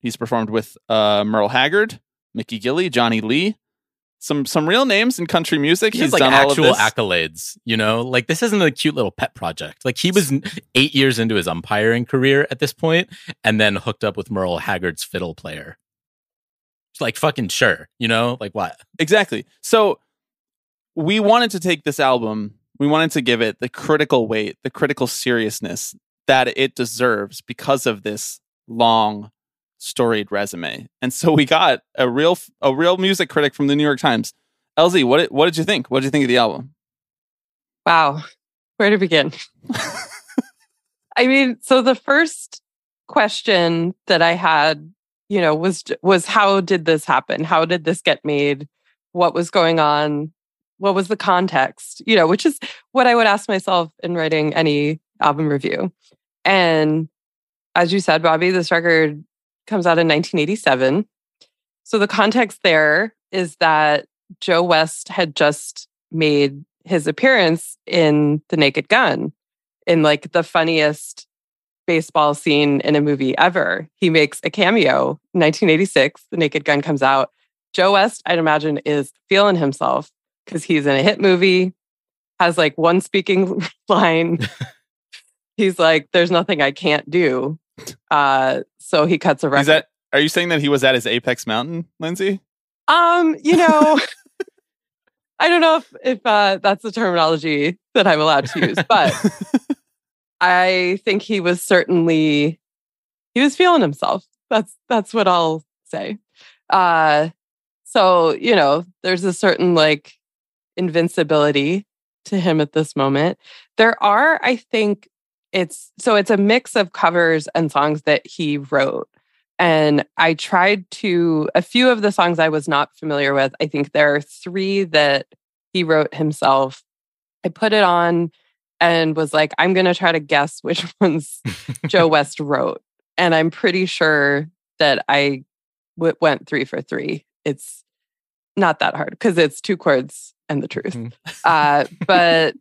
He's performed with uh, Merle Haggard, Mickey Gilley, Johnny Lee, some some real names in country music. He he's like done actual accolades, you know. Like this isn't a cute little pet project. Like he was eight years into his umpiring career at this point, and then hooked up with Merle Haggard's fiddle player. Like fucking sure, you know, like what? Exactly. So we wanted to take this album, we wanted to give it the critical weight, the critical seriousness that it deserves because of this long storied resume. And so we got a real a real music critic from the New York Times. LZ, what did, what did you think? What did you think of the album? Wow. Where to begin? I mean, so the first question that I had, you know, was was how did this happen? How did this get made? What was going on? What was the context? You know, which is what I would ask myself in writing any album review. And as you said, Bobby, this record comes out in 1987. So the context there is that Joe West had just made his appearance in The Naked Gun in like the funniest baseball scene in a movie ever. He makes a cameo. 1986, The Naked Gun comes out. Joe West, I'd imagine, is feeling himself because he's in a hit movie, has like one speaking line. he's like, "There's nothing I can't do." Uh, so he cuts a record. Is that are you saying that he was at his apex mountain, Lindsay? Um, you know, I don't know if if uh, that's the terminology that I'm allowed to use, but I think he was certainly he was feeling himself. That's that's what I'll say. Uh, so you know, there's a certain like invincibility to him at this moment. There are, I think, it's so it's a mix of covers and songs that he wrote. And I tried to, a few of the songs I was not familiar with. I think there are three that he wrote himself. I put it on and was like, I'm going to try to guess which ones Joe West wrote. And I'm pretty sure that I w- went three for three. It's not that hard because it's two chords and the truth. Mhm. Uh, but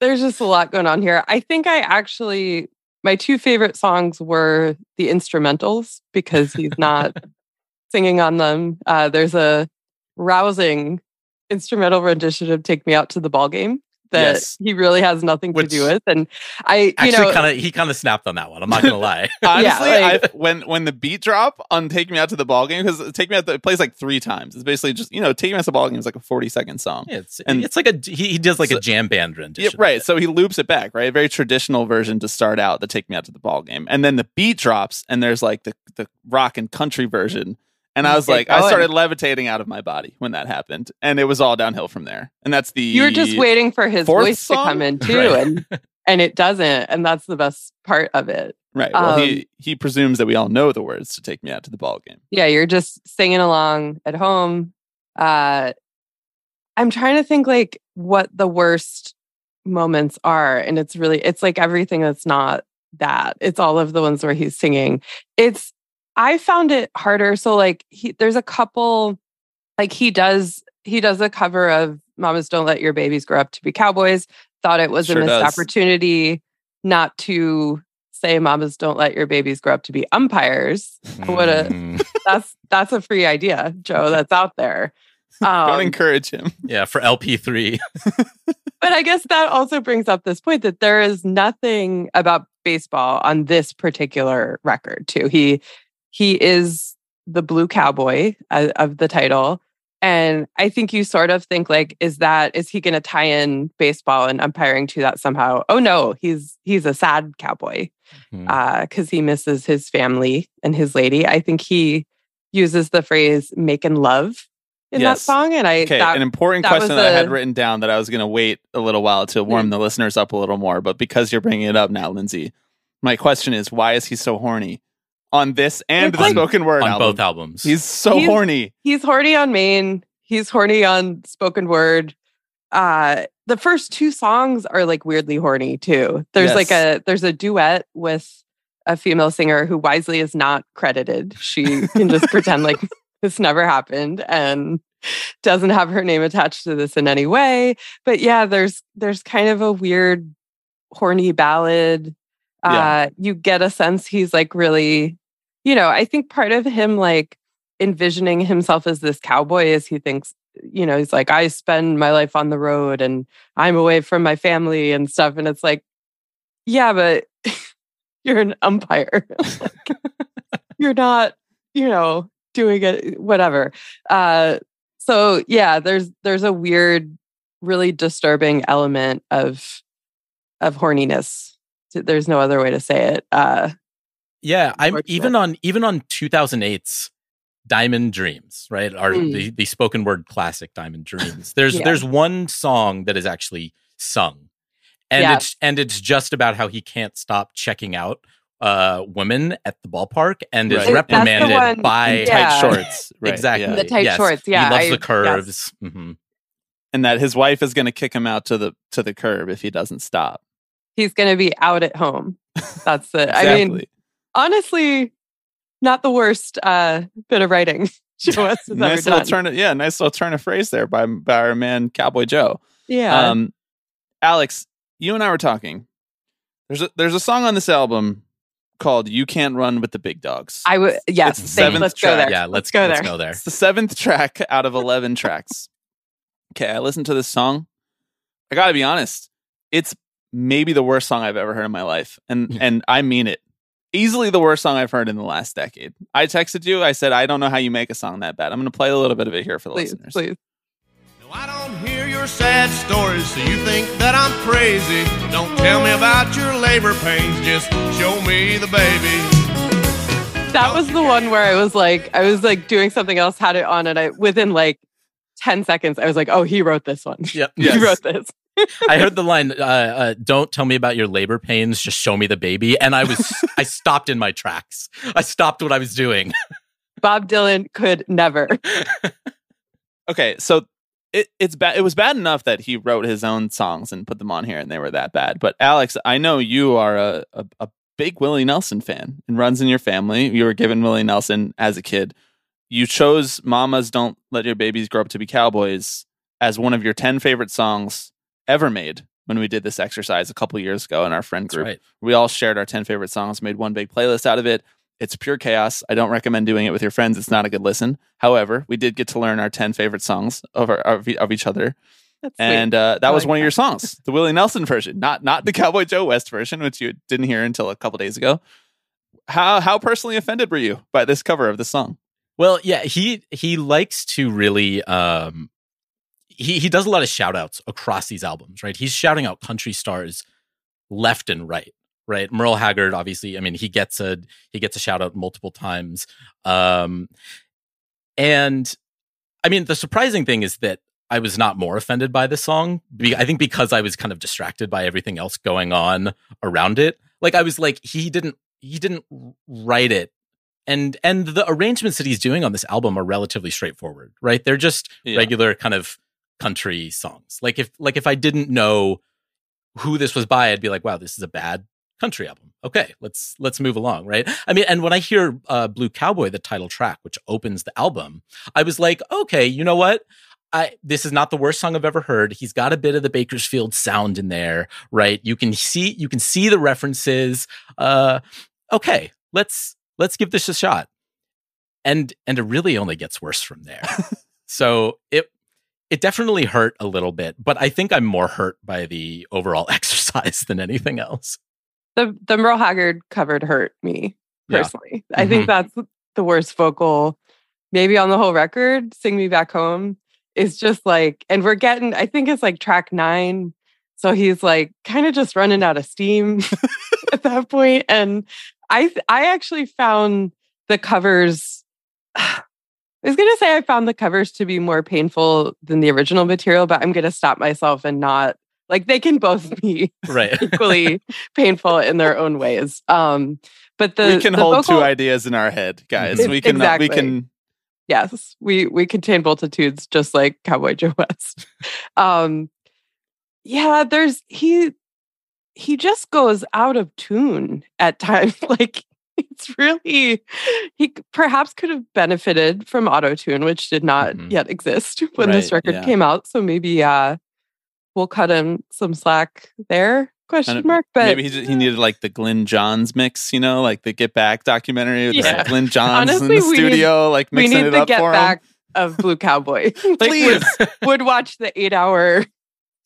there's just a lot going on here. I think I actually, my two favorite songs were the instrumentals because he's not singing on them. Uh, there's a rousing instrumental rendition of "Take Me Out to the Ball Game" that Yes. he really has nothing Which- to do with, and I, you Actually, know, kind of he kind of snapped on that one. I'm not gonna lie. Honestly, like- I, when when the beat drop on "Take Me Out to the Ball Game" because "Take Me Out" the, it plays like three times. It's basically just you know "Take Me Out to the Ball Game" is like a forty second song. Yeah, it's And- it's like a he, he does like So- a jam band rendition. of right. So he loops it back, right? A very traditional version to start out the "Take Me Out to the Ball Game," and then the beat drops, and there's like the the rock and country version. And I was like, I started levitating out of my body when that happened, and it was all downhill from there. And that's the you were just waiting for his voice to come in too, Right. and and it doesn't, and that's the best part of it. right. Well, um, he he presumes that we all know the words to "Take Me Out to the Ball Game." yeah, you're just singing along at home. Uh, I'm trying to think like what the worst moments are, and it's really it's like everything that's not that. It's all of the ones where he's singing. It's I found it harder. So like he there's a couple like he does he does a cover of Mamas Don't Let Your Babies Grow Up to Be Cowboys. Thought it was Sure a missed does. opportunity not to say mamas don't let your babies grow up to be umpires. What a Mm, that's that's a free idea, Joe. That's out there. Don't Um, encourage him. yeah for LP3. but I guess that also brings up this point that there is nothing about baseball on this particular record. Too, he he is the blue cowboy uh, of the title, and I think you sort of think like, is that is he going to tie in baseball and umpiring to that somehow? Oh no, he's he's a sad cowboy because he misses his family and his lady. I think he uses the phrase "making love" in Yes. that song, and I Okay, that, an important that question that I had written down that I was going to wait a little while to warm the listeners up a little more, but because you're bringing it up now, Lindsay, my question is why is he so horny on this and It's the like- spoken word on album? both albums. He's so He's- horny. he's horny on main. He's horny on spoken word. Uh, the first two songs are like weirdly horny too. There's like a there's a duet with a female singer who wisely is not credited. She can just pretend like this never happened and doesn't have her name attached to this in any way. But yeah, there's there's kind of a weird horny ballad. Yeah. Uh you get a sense he's like really, you know, I think part of him like envisioning himself as this cowboy is he thinks you know he's like i spend my life on the road and i'm away from my family and stuff. And it's like yeah but you're an umpire. Like, you're not you know doing it whatever. Uh so yeah there's there's a weird really disturbing element of of horniness. There's no other way to say it. Uh Yeah, I'm even on even on 2008's Diamond Dreams, right? Our Mm. the, the spoken word classic Diamond Dreams. There's Yeah. there's one song that is actually sung. And Yeah. it's and it's just about how he can't stop checking out uh women at the ballpark and is Right. That's the reprimanded one- by Yeah. tight shorts. Right, exactly yeah. The tight yes. shorts, yeah, He loves I- the curves. Mhm. And that his wife is going to kick him out to the to the curb if he doesn't stop. He's going to be out at home. That's it. Exactly. I mean, honestly, not the worst uh, bit of writing Joe has nice ever little done. turn of, yeah, nice little turn of phrase there by by our man Cowboy Joe. yeah. Um, Alex, you and I were talking. There's a there's a song on this album called "You Can't Run with the Big Dogs." I would, yes, it's the seventh let's go track. there. Yeah, let's, go let's there. go there. It's the seventh track out of eleven tracks. Okay, I listened to this song. I got to be honest, it's maybe the worst song I've ever heard in my life, and and I mean it. Easily the worst song I've heard in the last decade. I texted you. I said I don't know how you make a song that bad. I'm going to play a little bit of it here for the Please, listeners. please. No, I don't hear your sad stories, so you think that I'm crazy. Don't tell me about your labor pains, just show me the baby. That was the one where I was like, I was like doing something else, had it on, and I within like 10 seconds, I was like, oh, he wrote this one. Yep. He Yes. wrote this. I heard the line, uh, uh, "Don't tell me about your labor pains, just show me the baby." And I was, I stopped in my tracks. I stopped what I was doing. Bob Dylan could never. Okay, so it, it's bad. It was bad enough that he wrote his own songs and put them on here, and they were that bad. But Alex, I know you are a, a, a big Willie Nelson fan, and runs in your family. You were given Willie Nelson as a kid. You chose "Mamas Don't Let Your Babies Grow Up to Be Cowboys" as one of your ten favorite songs ever made. When we did this exercise a couple years ago in our friend group, right. we all shared our 10 favorite songs, made one big playlist out of it. It's pure chaos. I don't recommend doing it with your friends. It's not a good listen. However, we did get to learn our 10 favorite songs of, our, of, of each other. That's. And uh, that I was like one of your songs, the Willie Nelson version, not not the Cowboy Joe West version, which you didn't hear until a couple days ago. How how personally offended were you by this cover of the song? Well, yeah, he he likes to really um he he does a lot of shout outs across these albums, right? He's shouting out country stars left and right, right? Merle Haggard obviously, I mean, he gets a he gets a shout out multiple times. Um and I mean, the surprising thing is that I was not more offended by this song. I think because I was kind of distracted by everything else going on around it. Like I was like he didn't he didn't write it and and the arrangements that he's doing on this album are relatively straightforward right they're just Yeah. regular kind of country songs like if like if i didn't know who this was by i'd be like wow this is a bad country album okay let's let's move along right i mean and when i hear uh, blue cowboy the title track which opens the album i was like okay you know what I, this is not the worst song I've ever heard. He's got a bit of the Bakersfield sound in there, right? You can see you can see the references. Uh, okay, let's let's give this a shot. And and it really only gets worse from there. so it it definitely hurt a little bit, but I think I'm more hurt by the overall exercise than anything else. the the Merle Haggard covered hurt me Yeah. personally. I think mm-hmm. that's the worst vocal, maybe on the whole record. "Sing Me Back Home" is just like, and we're getting. I think it's like track nine, so he's like kind of just running out of steam at that point. And I I actually found the covers. I was gonna say I found the covers to be more painful than the original material, but I'm gonna stop myself and not like they can both be Right. equally painful in their own ways. Um, but the we can the hold vocal, two ideas in our head, guys. Mhm. We can Exactly. we can Yes, we we contain multitudes, just like Cowboy Joe West. um, yeah, there's he he just goes out of tune at times. like it's really he perhaps could have benefited from auto tune, which did not Mhm. yet exist when this record yeah. came out. So maybe uh, we'll cut him some slack there. Question mark. But maybe he, he needed like the Glyn Johns mix, you know, like the Get Back documentary with Yeah. Glenn Johns in the we need- studio, like we mixing need it up get for back him. of Blue Cowboy. like, Please, would, would watch the eight hour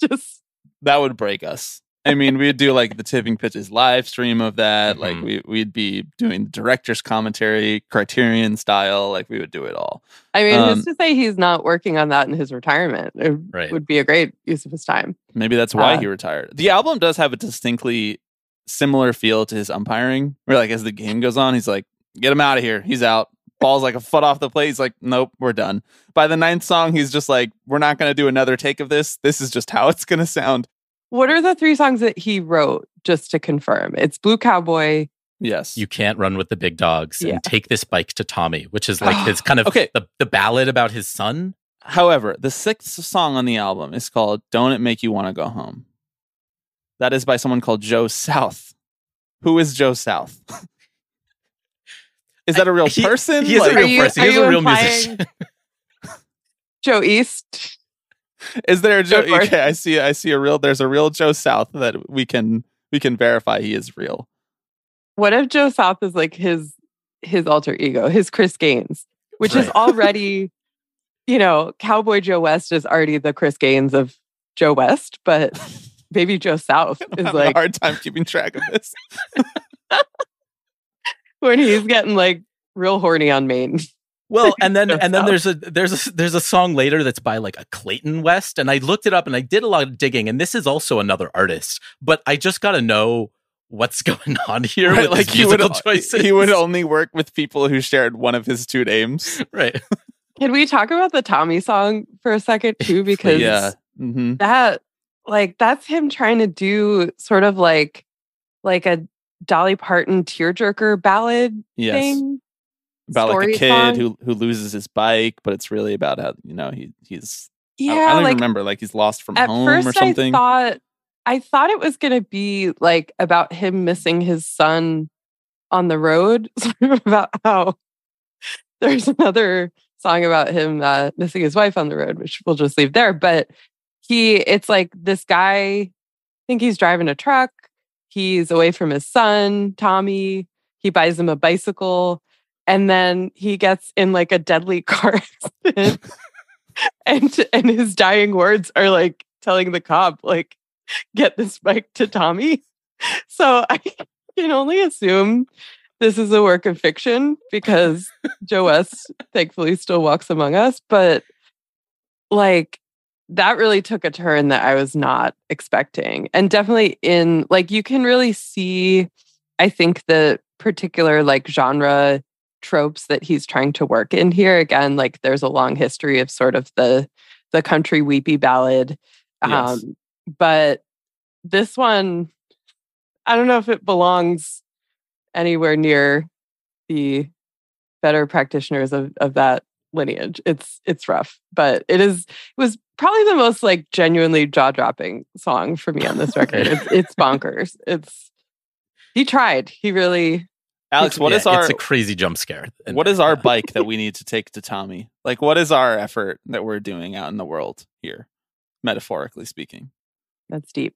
just that would break us. I mean, we'd do like the tipping pitches live stream of that. Like Mhm. we we'd be doing the director's commentary, Criterion style. Like we would do it all. I mean, Um, who's to say he's not working on that in his retirement? It Right. would be a great use of his time. Maybe that's why Uh, he retired. The album does have a distinctly similar feel to his umpiring. Where like as the game goes on, he's like, "Get him out of here. He's out." Ball's like a foot off the plate. He's like, "Nope, we're done." By the ninth song, he's just like, "We're not going to do another take of this. This is just how it's going to sound." What are the three songs that he wrote? Just to confirm, it's Blue Cowboy. Yes, You can't run with the big dogs Yeah. and take this bike to Tommy, which is like his kind of Okay. the, the ballad about his son. However, the sixth song on the album is called Don't It Make You Want to Go Home. That is by someone called Joe South. Who is Joe South? is that a real He- person? he is a real you- person. He's a real musician. Joe East. Is there a Joe? Go for it. Okay, I see. I see a real. There's a real Joe South that we can we can verify he is real. What if Joe South is like his his alter ego, his Chris Gaines, which is already, you know, Cowboy Joe West is already the Chris Gaines of Joe West, but Baby Joe South is having a like hard time keeping track of this. when he's getting like real horny on main. Well, and then and then there's a there's a there's a song later that's by like a Clayton West, and I looked it up and I did a lot of digging, and this is also another artist, but I just got to know what's going on here Right, with like his he would choices. he would only work with people who shared one of his two names. right. Can we talk about the Tommy song for a second too? Because yeah. hmm that like that's him trying to do sort of like like a Dolly Parton tearjerker ballad Yes. thing. About like a kid song. who who loses his bike, but it's really about how you know he he's Yeah, don't- I, don't like even remember like he's lost from home or something. I thought I thought it was gonna be like about him missing his son on the road, about how there's another song about him uh, missing his wife on the road, which we'll just leave there. But he, it's like this guy. I think he's driving a truck. He's away from his son, Tommy. He buys him a bicycle, and then he gets in like a deadly car accident. and and his dying words are like telling the cop like get this bike to tommy so i can only assume this is a work of fiction because joe west thankfully still walks among us but like that really took a turn that i was not expecting and definitely in like you can really see i think the particular like genre tropes that he's trying to work in here again like there's a long history of sort of the the country weepy ballad Yes. um but this one i don't know if it belongs anywhere near the better practitioners of of that lineage. It's it's rough but it is it was probably the most like genuinely jaw-dropping song for me on this record. It's it's bonkers. It's he tried. He really Alex, what Yeah, is our It's a crazy jump scare. in what there. is our bike that we need to take to Tommy? Like what is our effort that we're doing out in the world here, metaphorically speaking? that's deep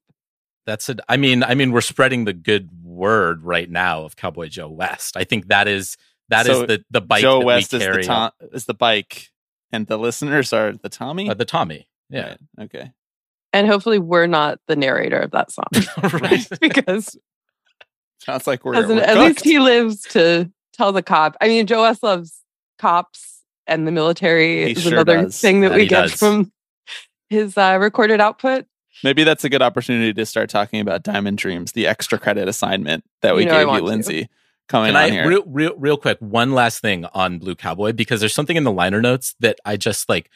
That's it. I mean, I mean, we're spreading the good word right now of Cowboy Joe West. I think that is that is So the the bike Joe that West we is the carry Tom, is the bike, and the listeners are the Tommy. uh, the Tommy. Yeah, Right, Okay. and hopefully we're not the narrator of that song right. because Sounds like we're, As we're in- at least he lives to tell the cop. I mean, Joe West loves cops and the military He is sure another does. thing that Yeah, we get does. from his uh, recorded output. Maybe that's a good opportunity to start talking about Diamond Dreams, the extra credit assignment that we You know gave you, want to. Lindsay, coming Can on I here. real, real real quick one last thing on Blue Cowboy because there's something in the liner notes that I just like.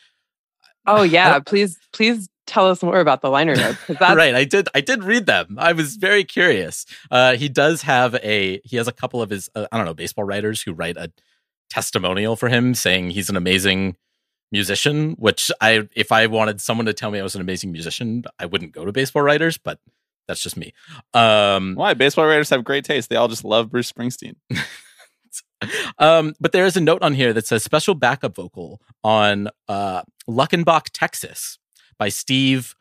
Oh yeah, please, please tell us more about the liner notes that's right, I did I did read them. I was very curious. Uh, he does have a he has a couple of his uh, I don't know baseball writers who write a testimonial for him saying he's an amazing musician. Which I if I wanted someone to tell me I was an amazing musician, I wouldn't go to baseball writers, but that's just me. Um, Why? Baseball writers have great taste. They all just love Bruce Springsteen. um, but there is a note on here that says special backup vocal on uh, Luckenbach, Texas by Steve.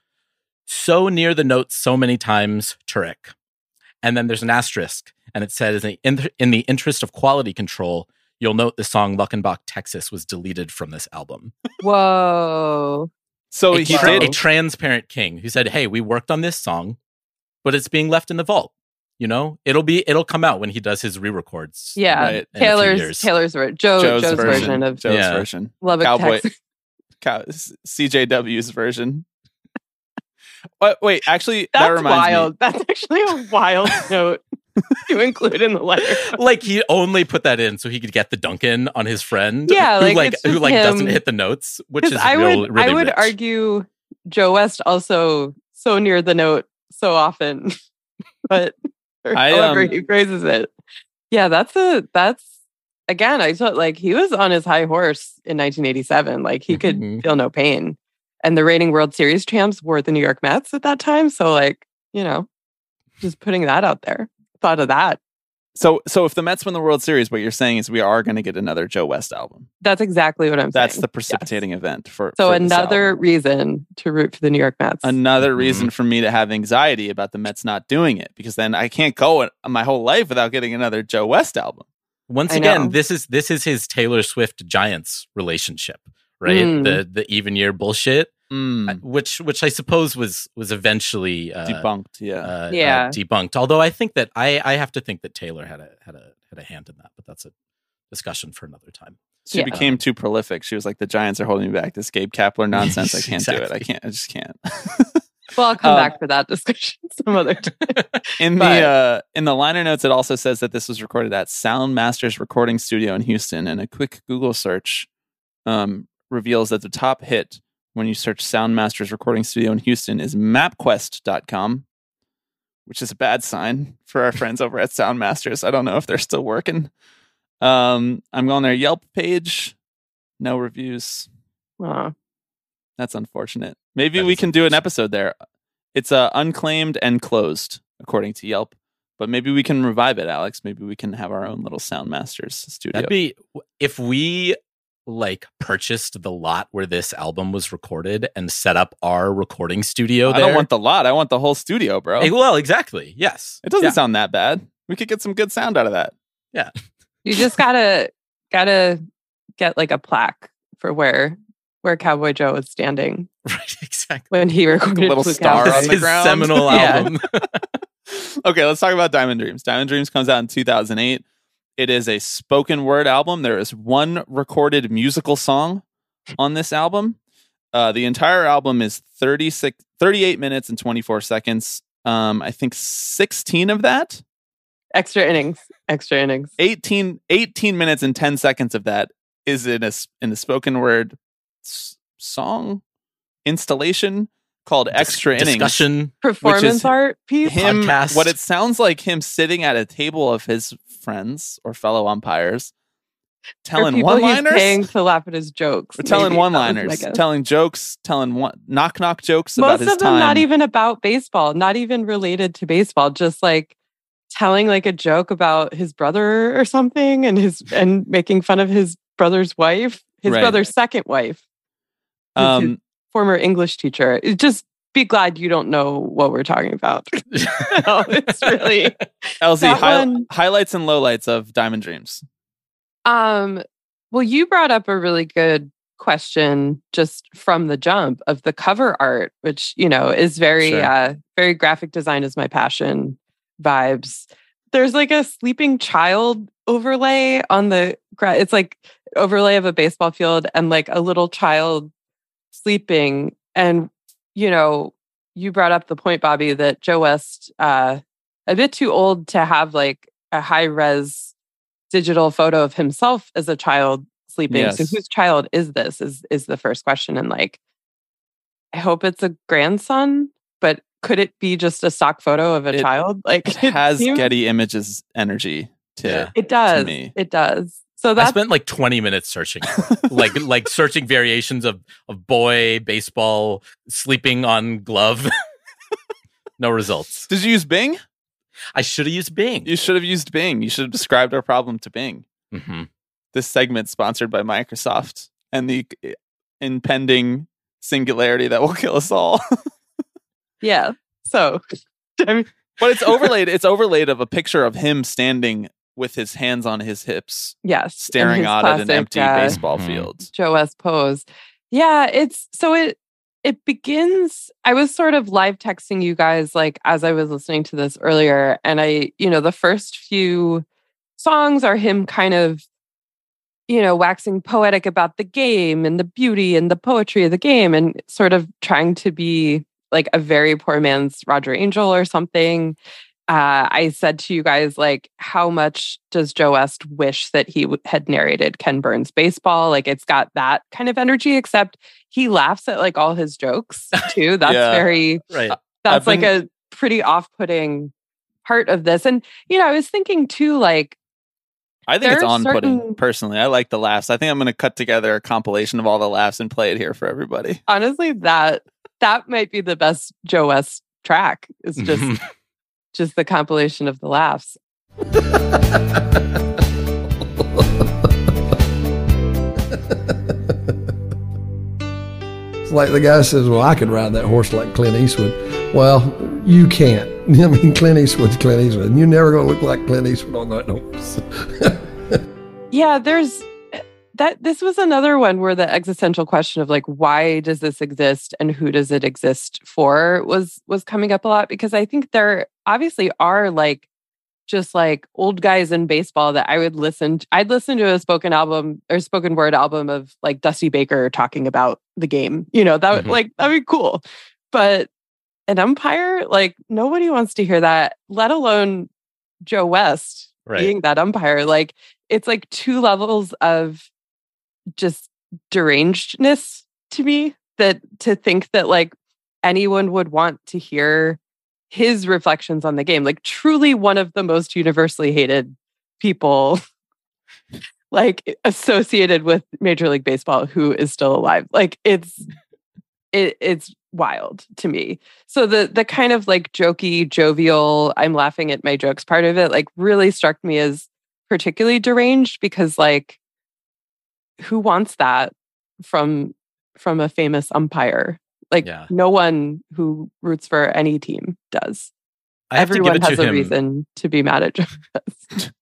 So near the notes so many times, Turek. And then there's an asterisk, and it says, in, in the interest of quality control, you'll note the song Luckenbach, Texas was deleted from this album. whoa. So a, he tra- did. a transparent king who said, Hey, we worked on this song, but it's being left in the vault. You know, it'll be it'll come out when he does his re-records. Yeah, Right. in a few Taylor's years. Taylor's Joe Joe's, Joe's, version, version, of Joe's Yeah. version, Lubbock, Cowboy- Texas. Cow- CJW's version. Wait, wait, actually, that That's reminds wild. me. That's actually a wild note to include in the letter. like he only put that in so he could get the Duncan on his friend. Yeah, who like, like who just like doesn't hit the notes, which is Because I real, would, really I would rich. argue Joe West also so near the note so often, but or I, however um, he phrases it. Yeah, that's a that's again. I thought like he was on his high horse in 1987. Like he could Mhm. feel no pain, and the reigning World Series champs were the New York Mets at that time. So like you know, just putting that out there. Thought of that. So, so if the Mets win the World Series, what you're saying is we are going to get another Joe West album. That's exactly what I'm saying. That's saying. the precipitating event for. So for this another album. reason to root for the New York Mets. another Mhm. reason for me to have anxiety about the Mets not doing it because then I can't go my whole life without getting another Joe West album. Once I again, know. this is this is his Taylor Swift Giants relationship, right? Mm. The the even year bullshit, Mm, uh, which which I suppose was was eventually uh, debunked. Yeah. uh, uh, Yeah. debunked. Although I think that I I have to think that Taylor had a had a had a hand in that, but that's a discussion for another time. she yeah. became too prolific. She was like, "The Giants are holding me back. This Gabe Kapler nonsense. I can't do it. I can't. I just can't." well, I'll come Um, back for that discussion some other time. in But- the uh, in the liner notes, it also says that this was recorded at Sound Masters Recording Studio in Houston. And a quick Google search um, reveals that the top hit when you search Sound Masters Recording Studio in Houston is MapQuest.com, which is a bad sign for our friends over at Sound Masters. I don't know if they're still working. Um, I'm on their Yelp page. No reviews. Aw. That's unfortunate. Maybe That we can do an episode there. It's uh, unclaimed and closed, according to Yelp. But maybe we can revive it, Alex. Maybe we can have our own little Sound Masters studio. That'd be if we like purchased the lot where this album was recorded and set up our recording studio I don't want the lot. I want the whole studio, bro. Eh, well, exactly. Yes. it doesn't Yeah. sound that bad. We could get some good sound out of that. Yeah. You just gotta gotta get like a plaque for where where Cowboy Joe was standing right. Exactly. when he recorded little Blue star Cowboy. on the his ground. seminal album. okay, let's talk about Diamond Dreams. Diamond Dreams comes out in 2008. It is a spoken word album. There is one recorded musical song on this album. Uh, the entire album is 36, 38 minutes and 24 seconds. Um, I think 16 of that, Extra innings. Extra innings. 18, 18 minutes and 10 seconds of that is in a, s- in a spoken word s- song installation called Extra Innings. discussion. Performance art piece. him podcast. what it sounds like him sitting at a table of his friends or fellow umpires telling one liners, paying to laugh at his jokes. or telling one That was my liners guess. telling jokes telling one knock knock jokes about Most his of them time not even about baseball, not even related to baseball, just like telling like a joke about his brother or something and his and making fun of his brother's wife, his Right. brother's second wife, his um former English teacher. Just be glad you don't know what we're talking about. no, it's really that hi- one- highlights and lowlights of diamond dreams Um, well, you brought up a really good question just from the jump of the cover art, which you know is very, Sure. uh, very graphic design is my passion vibes. There's like a sleeping child overlay on the. It's like overlay of a baseball field and like a little child sleeping, and you know, you brought up the point, Bobby, that Joe West, uh, a bit too old to have like a high res digital photo of himself as a child sleeping. So whose child is this? Is is the first question. And like I hope it's a grandson, but could it be just a stock photo of a It- child? Like it has seems- getty images energy to Yeah. it does. me. It does. So I spent like 20 minutes searching, like like searching variations of of boy baseball sleeping on glove. no results. did you use bing I should have used Bing. you should have used bing you should have described our problem to bing hmm this segment sponsored by microsoft and the uh, impending singularity that will kill us all yeah. So I mean, But it's overlaid. It's overlaid of a picture of him standing with his hands on his hips, yes. staring his out at an empty uh, baseball Mhm. field. Joe West pose. Yeah, it's so it it begins I was sort of live texting you guys like as I was listening to this earlier and I, you know, the first few songs are him kind of you know, waxing poetic about the game and the beauty and the poetry of the game and sort of trying to be like a very poor man's Roger Angell or something. Uh, I said to you guys, like, how much does Joe West wish that he w- had narrated Ken Burns baseball? Like, it's got that kind of energy, except he laughs at like all his jokes too. That's Yeah. very, Right. that's I've like been- a pretty off putting part of this. And, you know, I was thinking too, like, I think it's on putting. certain- Personally, I like the laughs. I think I'm going to cut together a compilation of all the laughs and play it here for everybody. honestly, that that might be the best Joe West track. Is just just the compilation of the laughs. It's like the guy says, Well, I could ride that horse like Clint Eastwood. Well, you can't. I mean, Clint Eastwood's Clint Eastwood. And you're never going to look like Clint Eastwood on that horse. Yeah, there's eh, that. This was another one where the existential question of like, why does this exist and who does it exist for was was coming up a lot because I think there obviously are like just like old guys in baseball that I would listen. To, I'd listen to a spoken album or spoken word album of like Dusty Baker talking about the game. You know that would Mhm. like that'd be cool, but an umpire like nobody wants to hear that. Let alone Joe West Right. being that umpire. Like it's like two levels of just derangedness to me that to think that like anyone would want to hear his reflections on the game like truly one of the most universally hated people like associated with major league baseball who is still alive. Like it's it, it's wild to me. So the the kind of like jokey jovial i'm laughing at my jokes part of it like really struck me as particularly deranged because like who wants that from from a famous umpire like Yeah. no one who roots for any team does I have everyone to give it has a him. reason to be mad at West.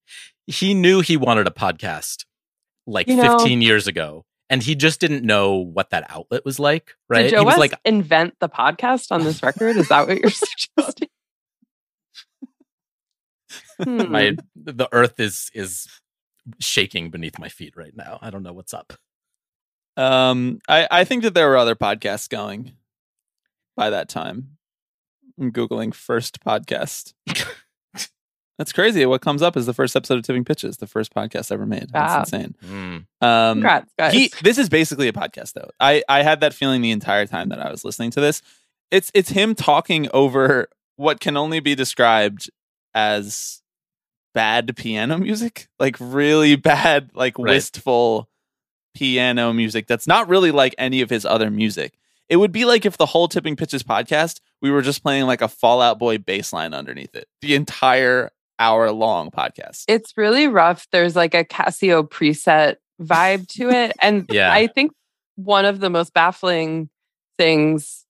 He knew he wanted a podcast like You know- 15 years ago, and he just didn't know what that outlet was like. Right? Did Joe he was West like, invent the podcast on this record? Is that what you're suggesting? Hmm. my the earth is is shaking beneath my feet right now. I don't know what's up. Um, I, I think that there were other podcasts going by that time. I'm googling first podcast. That's crazy. What comes up is the first episode of Tipping Pitches, the first podcast ever made. Wow. That's insane. Mm. Um, Congrats, guys. he, this is basically a podcast, though. I, I had that feeling the entire time that I was listening to this. It's it's him talking over what can only be described as bad piano music, like really bad, like Right. wistful piano music. That's not really like any of his other music. It would be like if the whole Tipping Pitches podcast we were just playing like a Fall Out Boy bass line underneath it, the entire hour long podcast. it's really rough. There's like a Casio preset vibe to it. And Yeah. I think one of the most baffling things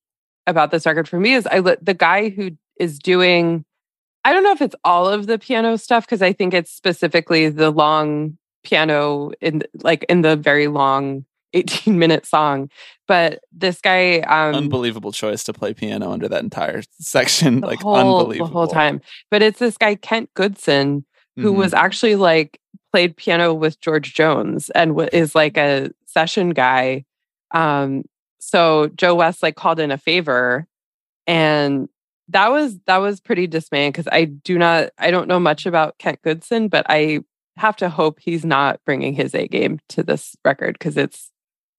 about this record for me is I the guy who is doing I don't know if it's all of the piano stuff because I think it's specifically the long piano in like in the very long 18 minute song. But this guy um unbelievable choice to play piano under that entire section. like whole, unbelievable the whole time. But it's this guy Kent Goodson who Mhm. was actually like played piano with George Jones and is like a session guy. Um, so Joe West like called in a favor, and that was that was pretty dismaying because I do not I don't know much about Kent Goodson, but I have to hope he's not bringing his A game to this record because it's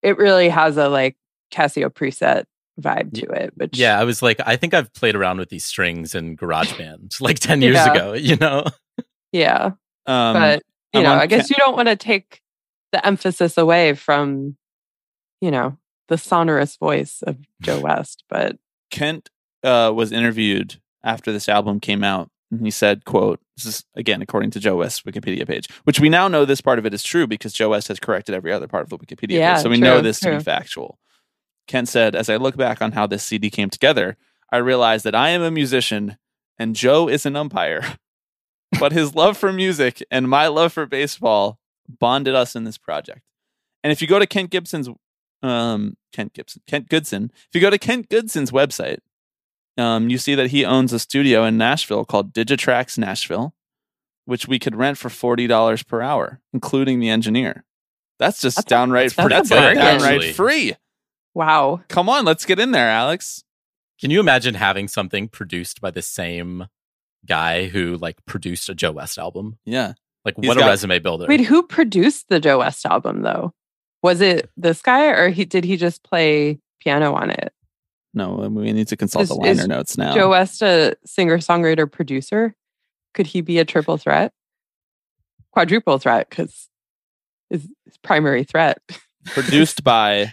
it really has a like Casio preset vibe to it. Which Yeah, I was like, I think I've played around with these strings in GarageBand like 10 years Yeah. ago, you know? yeah. Um, but you I'm know, I guess Ca- you don't want to take the emphasis away from, you know, the sonorous voice of Joe West. But Kent uh, was interviewed after this album came out, and he said, "quote This is again according to Joe West's Wikipedia page, which we now know this part of it is true because Joe West has corrected every other part of the Wikipedia Yeah, page, so we know true, this to be factual." Kent said, "As I look back on how this CD came together, I realize that I am a musician and Joe is an umpire, but his love for music and my love for baseball bonded us in this project." And if you go to Kent Gibson's um, Kent Gibson, Kent Goodson. If you go to Kent Goodson's website, um, you see that he owns a studio in Nashville called Digitrax Nashville, which we could rent for forty dollars per hour, including the engineer. That's just That's a- downright. that's a that's bargain. downright free. wow, Come on, let's get in there, Alex. Can you imagine having something produced by the same guy who like produced a Joe West album? Yeah. Like He's what a resume builder. Wait, who produced the Joe West album though? Was it this guy or he did he just play piano on it? No, we need to consult Is- the liner is notes now. Joe West a singer songwriter producer? Could he be a triple threat? Quadruple threat because his, his primary threat. Produced by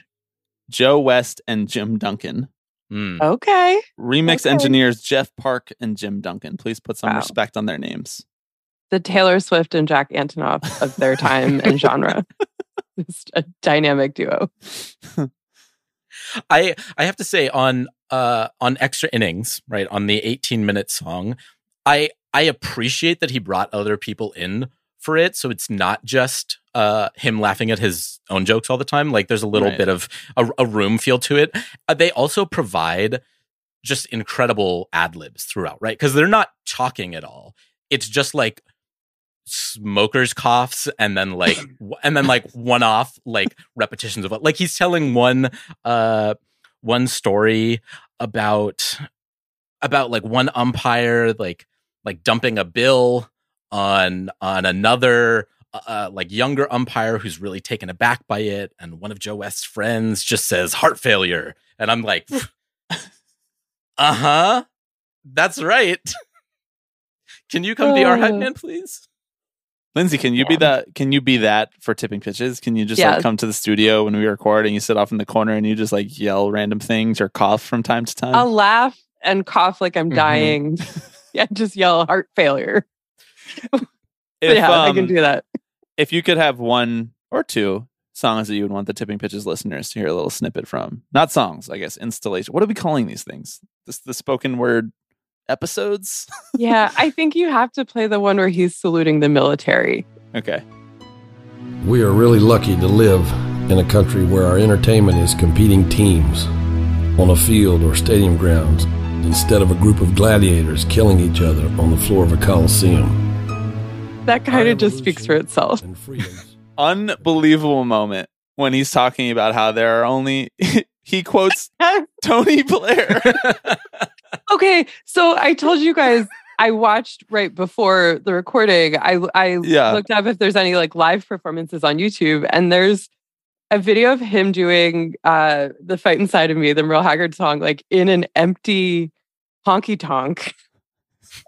Joe West and Jim Duncan. Hmm. Okay. Remix Okay. engineers Jeff Park and Jim Duncan. Please put some Wow. respect on their names. The Taylor Swift and Jack Antonoff of their time and genre. Just a dynamic duo. I I have to say on uh on extra innings, right, on the 18 minute song, I I appreciate that he brought other people in for it. So it's not just uh him laughing at his own jokes all the time. Like there's a little Right. bit of a, a room feel to it. Uh, they also provide just incredible ad libs throughout right? Because they're not talking at all. It's just like smokers coughs and then like and then like one off like repetitions of what like he's telling one uh one story about about like one umpire like like dumping a bill on on another uh, like younger umpire who's really taken aback by it and one of Joe West's friends just says heart failure. And I'm like uh-huh. That's right. Can you come be our hype Oh. man please Lindsay, can you be that? Can you be that for tipping pitches? Can you just Yeah. like come to the studio when we record and you sit off in the corner and you just like yell random things or cough from time to time? I'll laugh and cough like I'm Mhm. dying. yeah, just yell heart failure. if, yeah, I can um, do that. if you could have one or two songs that you would want the tipping pitches listeners to hear a little snippet from, not songs, I guess, installation. What are we calling these things? This the spoken word episodes? Yeah, I think you have to play the one where he's saluting the military. okay. We are really lucky to live in a country where our entertainment is competing teams on a field or stadium grounds instead of a group of gladiators killing each other on the floor of a coliseum. That kind of just speaks for itself. Unbelievable moment when he's talking about how there are only he quotes Tony Blair. Okay, so I told you guys I watched right before the recording. I I Yeah. looked up if there's any like live performances on YouTube, and there's a video of him doing uh the fightin' side of me, the Merle Haggard song, like in an empty honky tonk.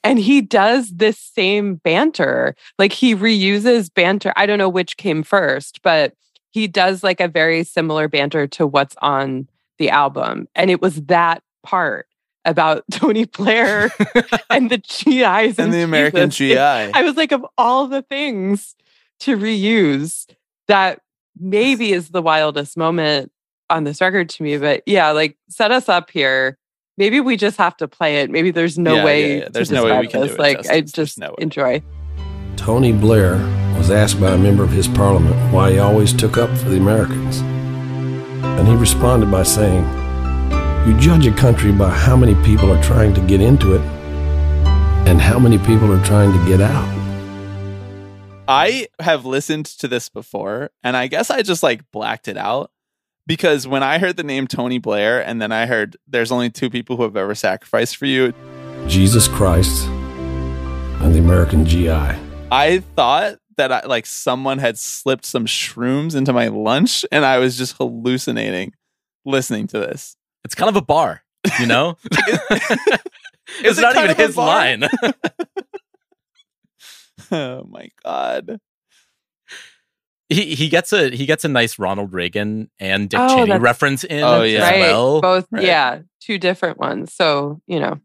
And he does this same banter. Like he reuses banter. I don't know which came first, but he does like a very similar banter to what's on the album. And it was that part about Tony Blair and the GIs and the American Jesus. It- GI. I was like, of all the things to reuse, that maybe is the wildest moment on this record to me. But yeah, like set us up here. Maybe we just have to play it. Maybe there's no Yeah, way. yeah, yeah. to There's no way we describe can do this. it Like I justice. There's just no enjoy. Tony Blair was asked by a member of his parliament why he always took up for the Americans. And he responded by saying, You judge a country by how many people are trying to get into it and how many people are trying to get out. I have listened to this before, and I guess I just like blacked it out because when I heard the name Tony Blair, and then I heard there's only two people who have ever sacrificed for you, Jesus Christ and the American GI. I thought that I, like someone had slipped some shrooms into my lunch, and I was just hallucinating listening to this. It's kind of a bar you know Is it's not kind even his line Oh my god! he he gets a he gets a nice Ronald Reagan and Dick Oh, Cheney that's- reference in Oh, as yeah. right. well. Both, Right. yeah, two different ones. So, you know,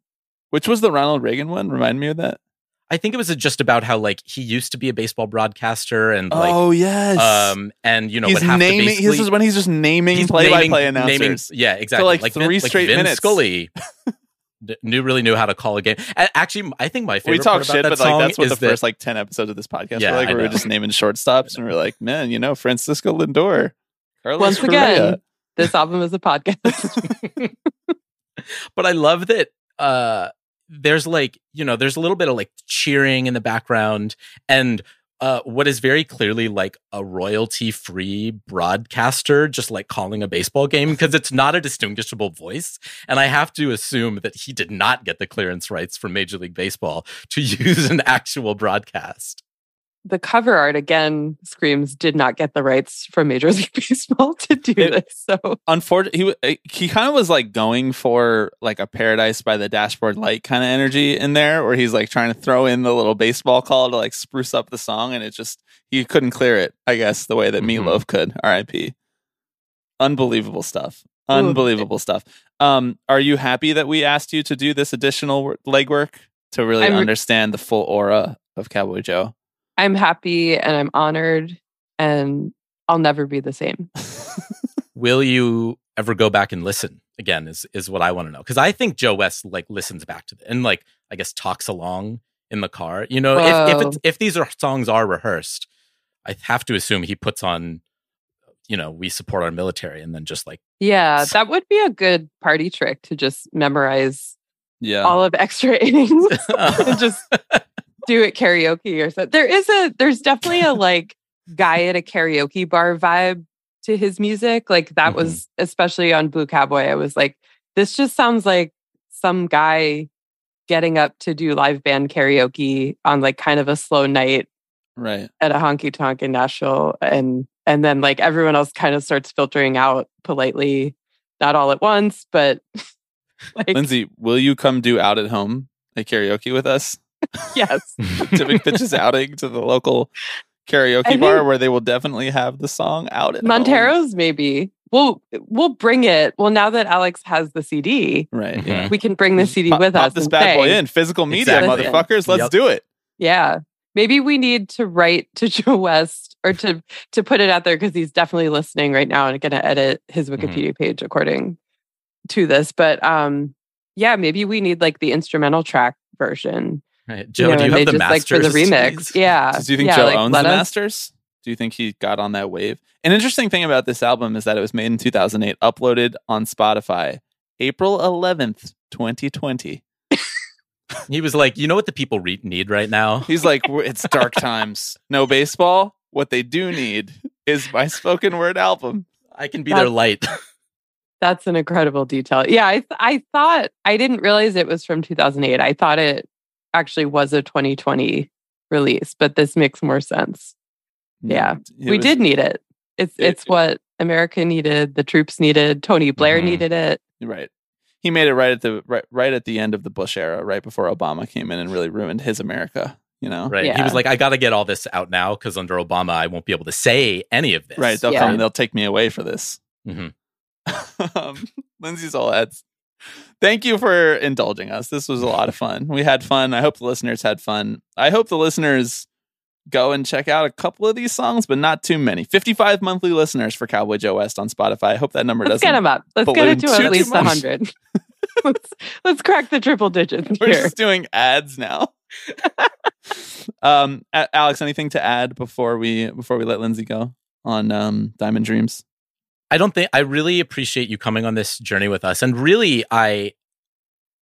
Which was the Ronald Reagan one? Remind me of that. I think it was just about how like he used to be a baseball broadcaster and like oh yes. um and you know he's would have naming. to this is when he's just naming he's play-by-play naming- naming- yeah, exactly. like, Vin- three straight Vin minutes. Scully knew really knew how to call a game. A- Actually, I think my favorite we talk part about shit, that but song like that's what is the that- first like ten episodes of this podcast Yeah, were like. I We were just naming shortstops, and we are like, man, you know, Francisco Lindor. Carlos once Correa. again, this album is a podcast. but I love that uh there's like, you know, there's a little bit of like cheering in the background and uh, what is very clearly like a royalty free broadcaster just like calling a baseball game because it's not a distinguishable voice. And I have to assume that he did not get the clearance rights from Major League Baseball to use an actual broadcast. The cover art again screams did not get the rights from Major League Baseball to do It- this. So Unfortunately, he he kind of was like going for like a Paradise by the Dashboard Light kind of energy in there, where he's like trying to throw in the little baseball call to like spruce up the song, and it just he couldn't clear it. I guess the way that Mhm. Meatloaf could. R.I.P. Unbelievable stuff. Ooh. Unbelievable stuff. Um, are you happy that we asked you to do this additional legwork to really I'm- understand the full aura of Cowboy Joe? I'm happy and I'm honored and I'll never be the same. Will you ever go back and listen again? Is is what I want to know because I think Joe West like listens back to it and like I guess talks along in the car. You know, if if, it's, if these are songs are rehearsed, I have to assume he puts on, you know, we support our military and then just like Yeah, that would be a good party trick to just memorize Yeah. all of extra innings and just do it karaoke or something. There is a there's definitely a like guy at a karaoke bar vibe to his music. Like that Mhm. was especially on Blue Cowboy. I was like, this just sounds like some guy getting up to do live band karaoke on like kind of a slow night right. at a honky tonk in Nashville and and then like everyone else kind of starts filtering out politely, not all at once, but like Lindsay, will you come do out at home a karaoke with us? yes. Civic pitches outing to the local karaoke bar where they will definitely have the song out at home. Montero's maybe. We'll we'll bring it. Well, now that Alex has the CD, Right. Mhm. Yeah. we can bring the CD Pop, with pop us. this and bad boy in. Physical media, Exactly. motherfuckers. Let's Yep. do it. Yeah. Maybe we need to write to Joe West or to to put it out there because he's definitely listening right now and going to edit his Mm-hmm. Wikipedia page according to this. But um, yeah, maybe we need like the instrumental track version. Right. Joe, know, do you and have they the just, masters? like for the remix? please? Yeah. So do you think yeah, Joe like, owns the us- masters? Do you think he got on that wave? An interesting thing about this album is that it was made in 2008, uploaded on Spotify April 11th, 2020. He was like, you know what the people re- need right now? He's like, it's dark times. No baseball. What they do need is my spoken word album. I can be their light. That's an incredible detail. Yeah, I th- I thought I didn't realize it was from 2008. I thought it actually was a 2020 release, but this makes more sense. Yeah, It we was- did need it. It's it- it's what America needed, the troops needed, Tony Blair Mhm. needed it. Right. He made it right at the right, right at the end of the Bush era, right before Obama came in and really ruined his America. You know, Right. He was like, I got to get all this out now because under Obama, I won't be able to say any of this. Right. They'll Yeah. come. They'll take me away for this. Mhm. um, Lindsay's all ads. Thank you for indulging us. This was a lot of fun. We had fun. I hope the listeners had fun. I hope the listeners go and check out a couple of these songs, but not too many. 55 monthly listeners for Cowboy Joe West on Spotify. I hope that number Let's doesn't. get him up. Let's get it to at least much. 100. let's let's crack the triple digits We're here. just doing ads now. um, Alex, anything to add before we before we let Lindsay go on um, Diamond Dreams? I don't think I really appreciate you coming on this journey with us. And really, I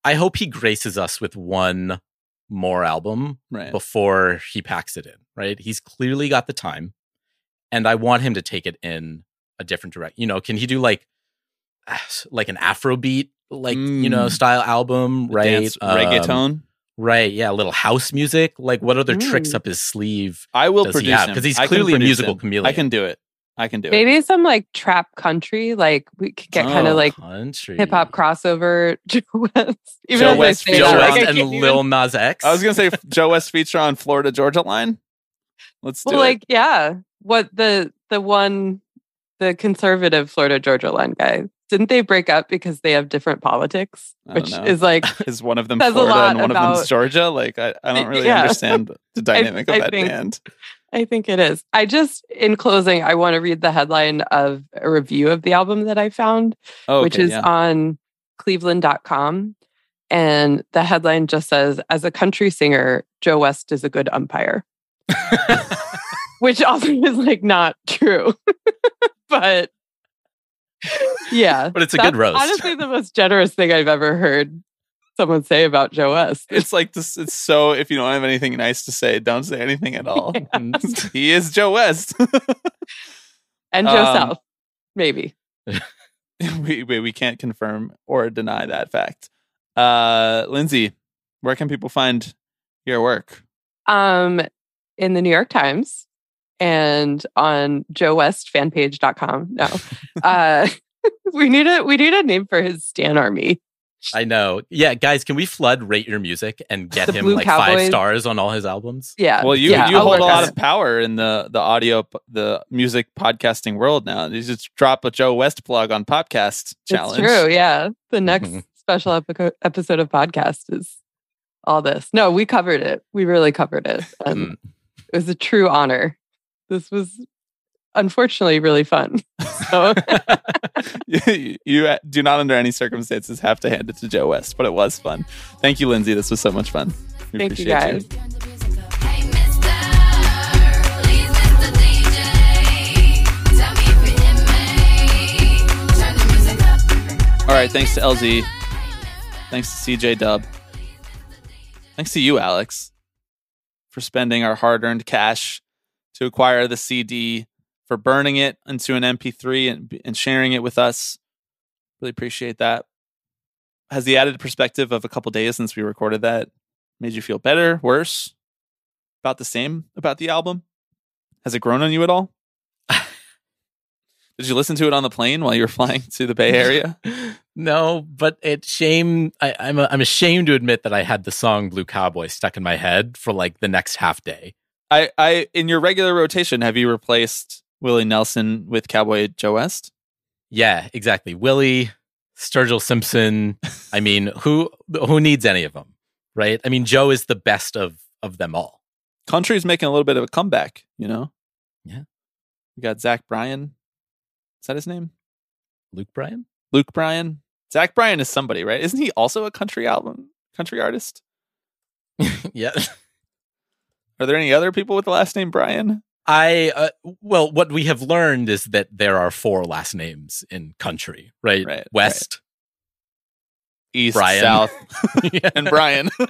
I hope he graces us with one more album Right. before he packs it in, right? He's clearly got the time. And I want him to take it in a different direction. You know, can he do like like an Afrobeat, like, you know, Mm. style album, right? Dance, Um, reggaeton. Right. Yeah. A little house music. Like what other tricks Mm. up his sleeve? I will produce him 'Cause he's clearly a musical him. chameleon. I can do it. I can do it. Maybe some like trap country, like we could get kind Oh, of like hip hop crossover Joe West. Even Joe West say feature that, Joe like, West I and even- Lil Nas X. I was gonna say Joe West feature on Florida Georgia line. Let's do well, it. like yeah, what the the one the conservative Florida Georgia line guy didn't they break up because they have different politics, which know. is like Is one of them Florida and one of them's about- Georgia? Like I, I don't really Yeah. understand the dynamic I of that think- band. I think it is. I just in closing, I want to read the headline of a review of the album that I found, Oh, which okay, is yeah. on cleveland.com. And the headline just says, as a country singer, Joe West is a good umpire. which also is like not true. but yeah. But it's a good roast. Honestly, the most generous thing I've ever heard someone say about Joe West. It's like this. It's so. If you don't have anything nice to say, don't say anything at all. he is Joe West. and Joe Um, South, maybe. we, we we can't confirm or deny that fact. Uh, Lindsay, where can people find your work? Um, in the New York Times and on joewestfanpage.com. No. uh we need a we need a name for his Stan Army. I know. Yeah, guys, can we flood rate your music and get The him Blue like five stars on all his albums? Yeah. Well, you yeah, you I'll hold a lot it. of power in the the audio the music podcasting world now. You just drop a Joe West plug on podcast challenge. It's true. Yeah. The next special epico- episode of podcast is all this. No, we covered it. We really covered it. And Mm. it was a true honor. This was unfortunately really fun. So you, you uh, do not under any circumstances have to hand it to Joe West, but it was fun. Thank you, Lindsay. This was so much fun. We thank you appreciate guys. Hey, mister, please, Mr. DJ, tell me if you hit me. Turn the music up. All right, thanks to LZ. Thanks to CJ Dub. Thanks to you, Alex, for spending our hard earned cash to acquire the CD, for burning it into an MP3 and, and sharing it with us. Really appreciate that. Has the added perspective of a couple days since we recorded that made you feel better, worse, about the same about the album? Has it grown on you at all? Did you listen to it on the plane while you were flying to the Bay Area? No, but it shame. I, I'm a, I'm ashamed to admit that I had the song "Blue Cowboy" stuck in my head for like the next half day. I, I, in your regular rotation, have you replaced Willie Nelson with Cowboy Joe West? Yeah, exactly. Willie, Sturgill Simpson. I mean, who who needs any of them, right? I mean, Joe is the best of of them all. Country's making a little bit of a comeback, you know? Yeah. We got Zach Bryan. Is that his name? Luke Bryan. Luke Bryan. Zach Bryan is somebody, right? Isn't he also a country album, country artist? yeah. Are there any other people with the last name Bryan? I uh, well, what we have learned is that there are four last names in country, right? Right, West, East, Bryan. South, and Brian.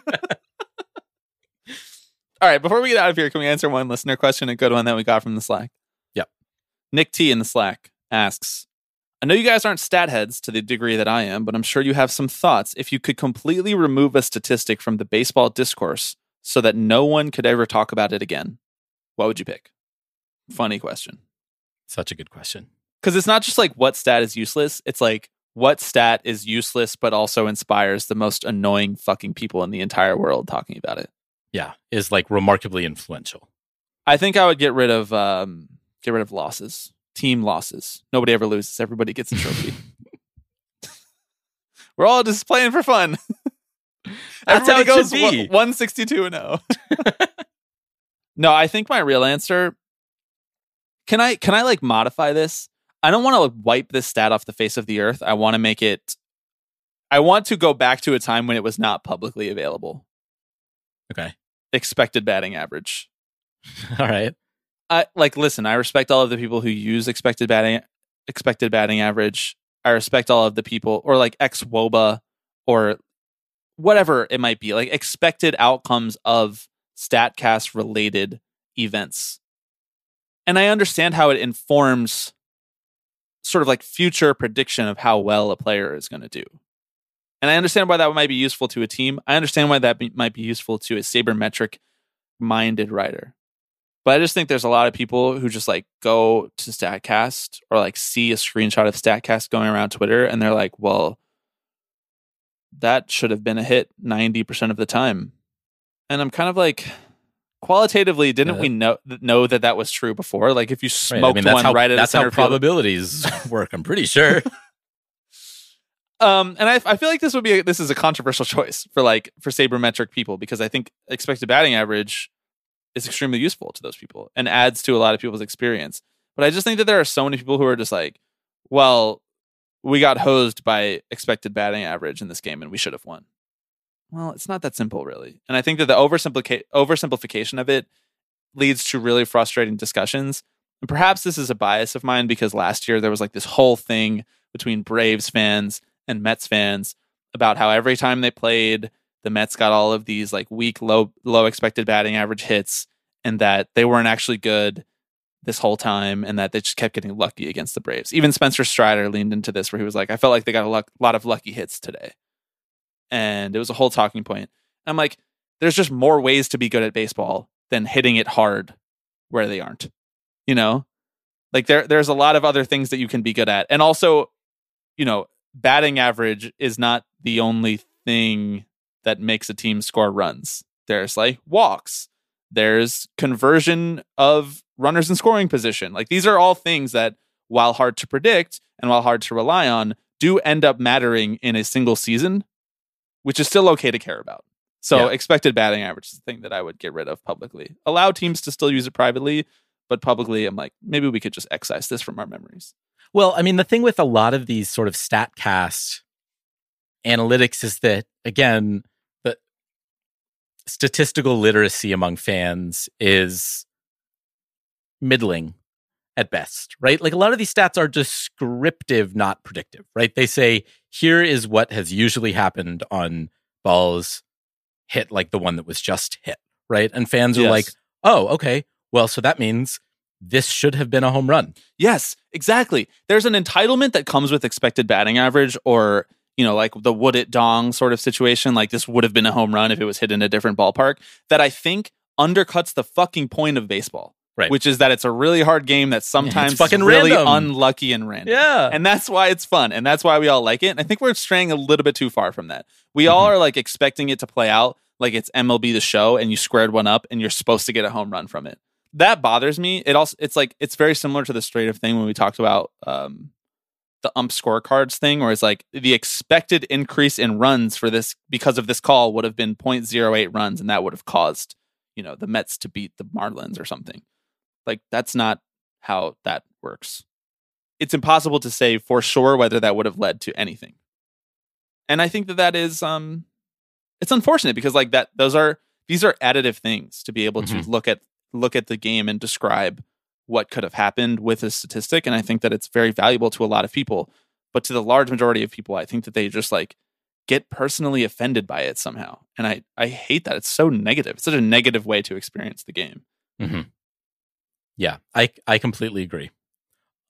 All right, before we get out of here, can we answer one listener question, a good one that we got from the Slack? Yep. Nick T in the Slack asks I know you guys aren't stat heads to the degree that I am, but I'm sure you have some thoughts. If you could completely remove a statistic from the baseball discourse so that no one could ever talk about it again, what would you pick? Funny question. Such a good question. Because it's not just like what stat is useless, it's like what stat is useless but also inspires the most annoying fucking people in the entire world talking about it. Yeah, is like remarkably influential. I think I would get rid of um get rid of losses. Team losses. Nobody ever loses. Everybody gets a trophy. We're all just playing for fun. That's how it goes should be. 162 and 0. no, I think my real answer Can I can I like modify this? I don't want to like, wipe this stat off the face of the earth. I want to make it I want to go back to a time when it was not publicly available. Okay. Expected batting average. All right. I like listen, I respect all of the people who use expected batting expected batting average. I respect all of the people or like xwOBA or whatever it might be, like expected outcomes of statcast related events. And I understand how it informs sort of like future prediction of how well a player is going to do. And I understand why that might be useful to a team. I understand why that be, might be useful to a sabermetric minded writer. But I just think there's a lot of people who just like go to StatCast or like see a screenshot of StatCast going around Twitter and they're like, well, that should have been a hit 90% of the time. And I'm kind of like, qualitatively, didn't Yeah. we know know that that was true before? Like if you Right. I mean, one how right at that's the how probabilities work. I'm pretty sure. Um, and I, I feel like this would be a, this is a controversial choice for like for sabermetric people because I think expected batting average is extremely useful to those people and adds to a lot of people's experience. But I just think that there are so many people who are just like, well, we got hosed by expected batting average in this game and we should have won. Well, it's not that simple, really. And I think that the oversimplica- oversimplification of it leads to really frustrating discussions. And perhaps this is a bias of mine because last year there was like this whole thing between Braves fans and Mets fans about how every time they played, the Mets got all of these like weak, low, low expected batting average hits, and that they weren't actually good this whole time, and that they just kept getting lucky against the Braves. Even Spencer Strider leaned into this, where he was like, "I felt like they got a lot of lucky hits today," and it was a whole talking point. I'm like, there's just more ways to be good at baseball than hitting it hard where they aren't. You know, like there there's a lot of other things that you can be good at, and also, you know, batting average is not the only thing that makes a team score runs. There's like walks. There's conversion of runners in scoring position. Like these are all things that, while hard to predict and while hard to rely on, do end up mattering in a single season, which is still okay to care about. So Yeah. expected batting average is the thing that I would get rid of publicly. Allow teams to still use it privately, but publicly, I'm like, maybe we could just excise this from our memories. Well, I mean, the thing with a lot of these sort of StatCast analytics is that, again, the statistical literacy among fans is middling at best, right? Like a lot of these stats are descriptive, not predictive, right? They say, here is what has usually happened on balls hit like the one that was just hit, right? And fans are like, oh, okay. Well, so that means this should have been a home run. Yes, exactly. There's an entitlement that comes with expected batting average or, you know, like the would it dong sort of situation. Like this would have been a home run if it was hit in a different ballpark that I think undercuts the fucking point of baseball. Right. Which is that it's a really hard game that sometimes fucking is really random. unlucky and random. Yeah. And that's why it's fun. And that's why we all like it. And I think we're straying a little bit too far from that. We all Mm-hmm. are like expecting it to play out like it's MLB the show and you squared one up and you're supposed to get a home run from it. That bothers me. It also it's like it's very similar to the straight of thing when we talked about um the ump scorecards thing where it's like the expected increase in runs for this because of this call would have been 0.08 runs and that would have caused, you know, the Mets to beat the Marlins or something. Like that's not how that works. It's impossible to say for sure whether that would have led to anything. And I think that that is um it's unfortunate because like that those are these are additive things to be able to look at look at the game and describe what could have happened with a statistic and I think that it's very valuable to a lot of people but to the large majority of people I think that they just like get personally offended by it somehow and I I hate that it's so negative it's such a negative way to experience the game Mm-hmm. Yeah, I I completely agree.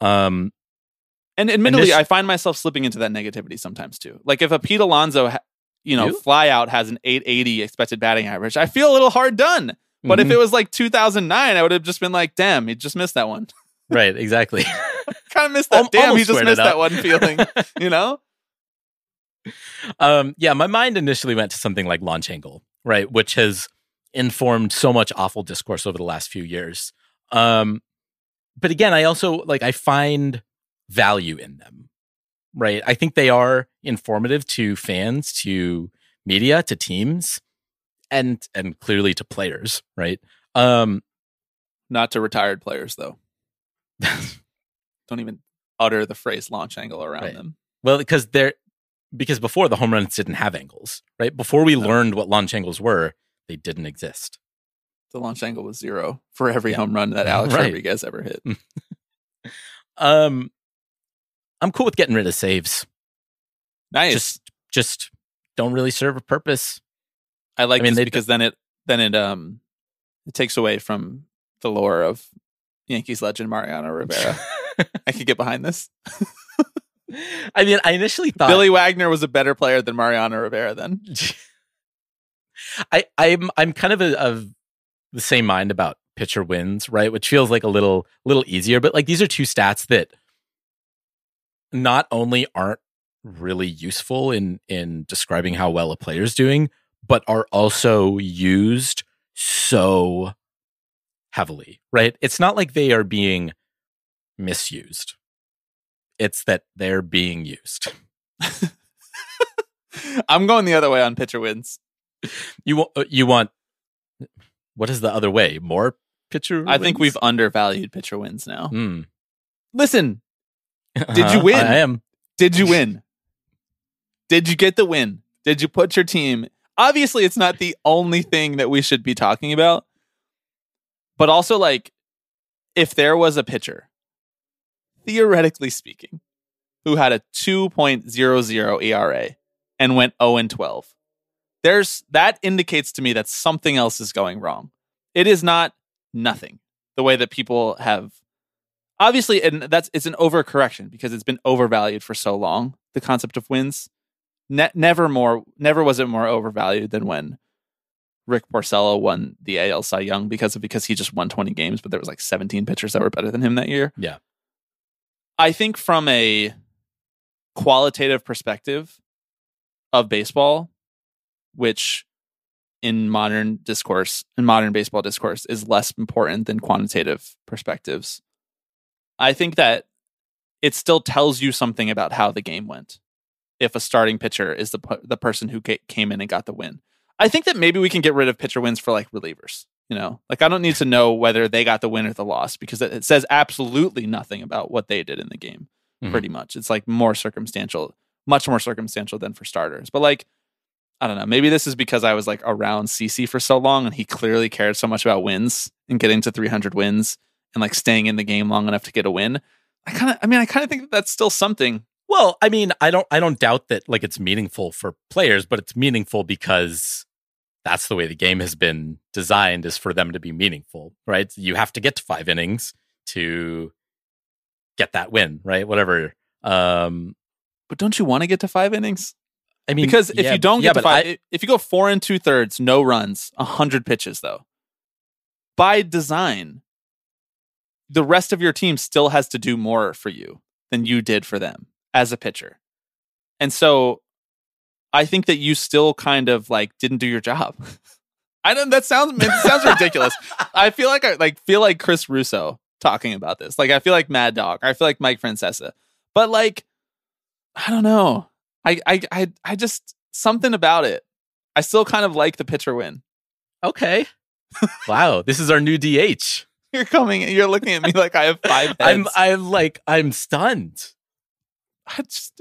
Um, And admittedly, this- I find myself slipping into that negativity sometimes too. Like if a Pete Alonso, ha- you know, You? fly out has an 880 expected batting average, I feel a little hard done. But if Mhm. it was like 2009, I would have just been like, damn, he just missed that one. right, exactly. kind of missed that. Al- damn, he just missed that one feeling, you know? um, yeah, my mind initially went to something like launch angle, right, which has informed so much awful discourse over the last few years. Um, but again, I also like I find value in them, right? I think they are informative to fans, to media, to teams, and and clearly to players, right? Um, Not to retired players, though. Don't even utter the phrase launch angle around Right. them. Well, because they're because before the home runs didn't have angles, right? Before we learned what launch angles were, they didn't exist. The launch angle was zero for every Yeah. home run that Alex Right. Rodriguez ever hit. Um, I'm cool with getting rid of saves. Nice. Just just don't really serve a purpose. I like I mean, this because then it then it um it takes away from the lore of Yankees legend Mariano Rivera. I could get behind this. I mean, I initially thought Billy Wagner was a better player than Mariano Rivera then. I I'm I'm kind of a, of the same mind about pitcher wins, right? Which feels like a little little easier, but like these are two stats that not only aren't really useful in in describing how well a player's doing, but are also used so heavily, right? It's not like they are being misused. It's that they're being used. I'm going the other way on pitcher wins. You want uh, you want what is the other way? More pitcher I think we've undervalued pitcher wins now. Hmm. Listen, Did you win? I am. did you win? Did you get the win? Did you put your team? Obviously, it's not the only thing that we should be talking about. But also, like, if there was a pitcher, theoretically speaking, who had a 2.00 ERA and went 0 and 12. There's that indicates to me that something else is going wrong. It is not nothing the way that people have obviously and that's it's an overcorrection because it's been overvalued for so long the concept of wins ne- never more never was it more overvalued than when Rick Porcello won the AL Cy Young because of because he just won 20 games but there was like 17 pitchers that were better than him that year Yeah. I think from a qualitative perspective of baseball, which in modern discourse, in modern baseball discourse, is less important than quantitative perspectives. I think that it still tells you something about how the game went. If a starting pitcher is the the person who came in and got the win, I think that maybe we can get rid of pitcher wins for like relievers. You know, like I don't need to know whether they got the win or the loss because it says absolutely nothing about what they did in the game. Mhm. Pretty much, it's like more circumstantial, much more circumstantial than for starters. But like, I don't know. Maybe this is because I was like around CC for so long, and he clearly cared so much about wins and getting to 300 wins and like staying in the game long enough to get a win. I kind of, I mean, I kind of think that that's still something. Well, I mean, I don't I don't doubt that like it's meaningful for players, but it's meaningful because that's the way the game has been designed is for them to be meaningful, right? You have to get to 5 innings to get that win, right? Whatever. Um But don't you want to get to five innings? I mean because if yeah, you don't yeah, get but five, I- if you go four and two thirds, no runs, hundred pitches though, by design, the rest of your team still has to do more for you than you did for them as a pitcher, and so I think that you still kind of like didn't do your job. I don't. That sounds it sounds ridiculous. I feel like I like feel like Chris Russo talking about this. Like I feel like Mad Dog. I feel like Mike Francesa. But like, I don't know. I I I I just something about it. I still kind of like the pitcher win. okay. wow, this is our new DH. You're coming. You're looking at me like I have five heads. I'm I'm like I'm stunned. I just.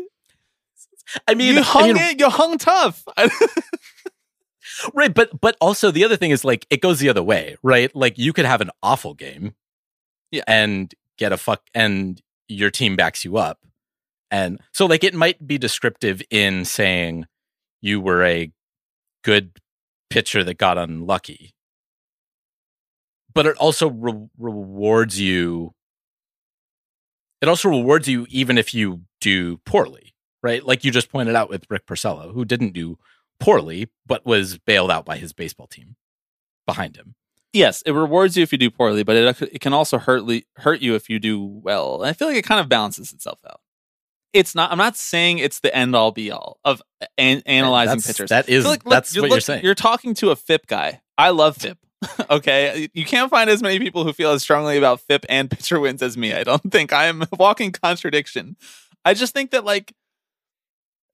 I mean, you I hung mean, it. You hung tough. right but but also the other thing is like it goes the other way right like you could have an awful game Yeah. and get a fuck and your team backs you up and so like it might be descriptive in saying you were a good pitcher that got unlucky but it also re- rewards you it also rewards you even if you do poorly right like you just pointed out with rick Porcello, who didn't do poorly, but was bailed out by his baseball team behind him. yes, it rewards you if you do poorly, but it it can also hurt le- hurt you if you do well. And I feel like it kind of balances itself out. It's not. I'm not saying it's the end all be all of an- analyzing That's- pitchers. that is- feel look, that's what you're look, saying. You're talking to a FIP guy. I love FIP. okay, you can't find as many people who feel as strongly about FIP and pitcher wins as me. I don't think I am a walking contradiction. I just think that like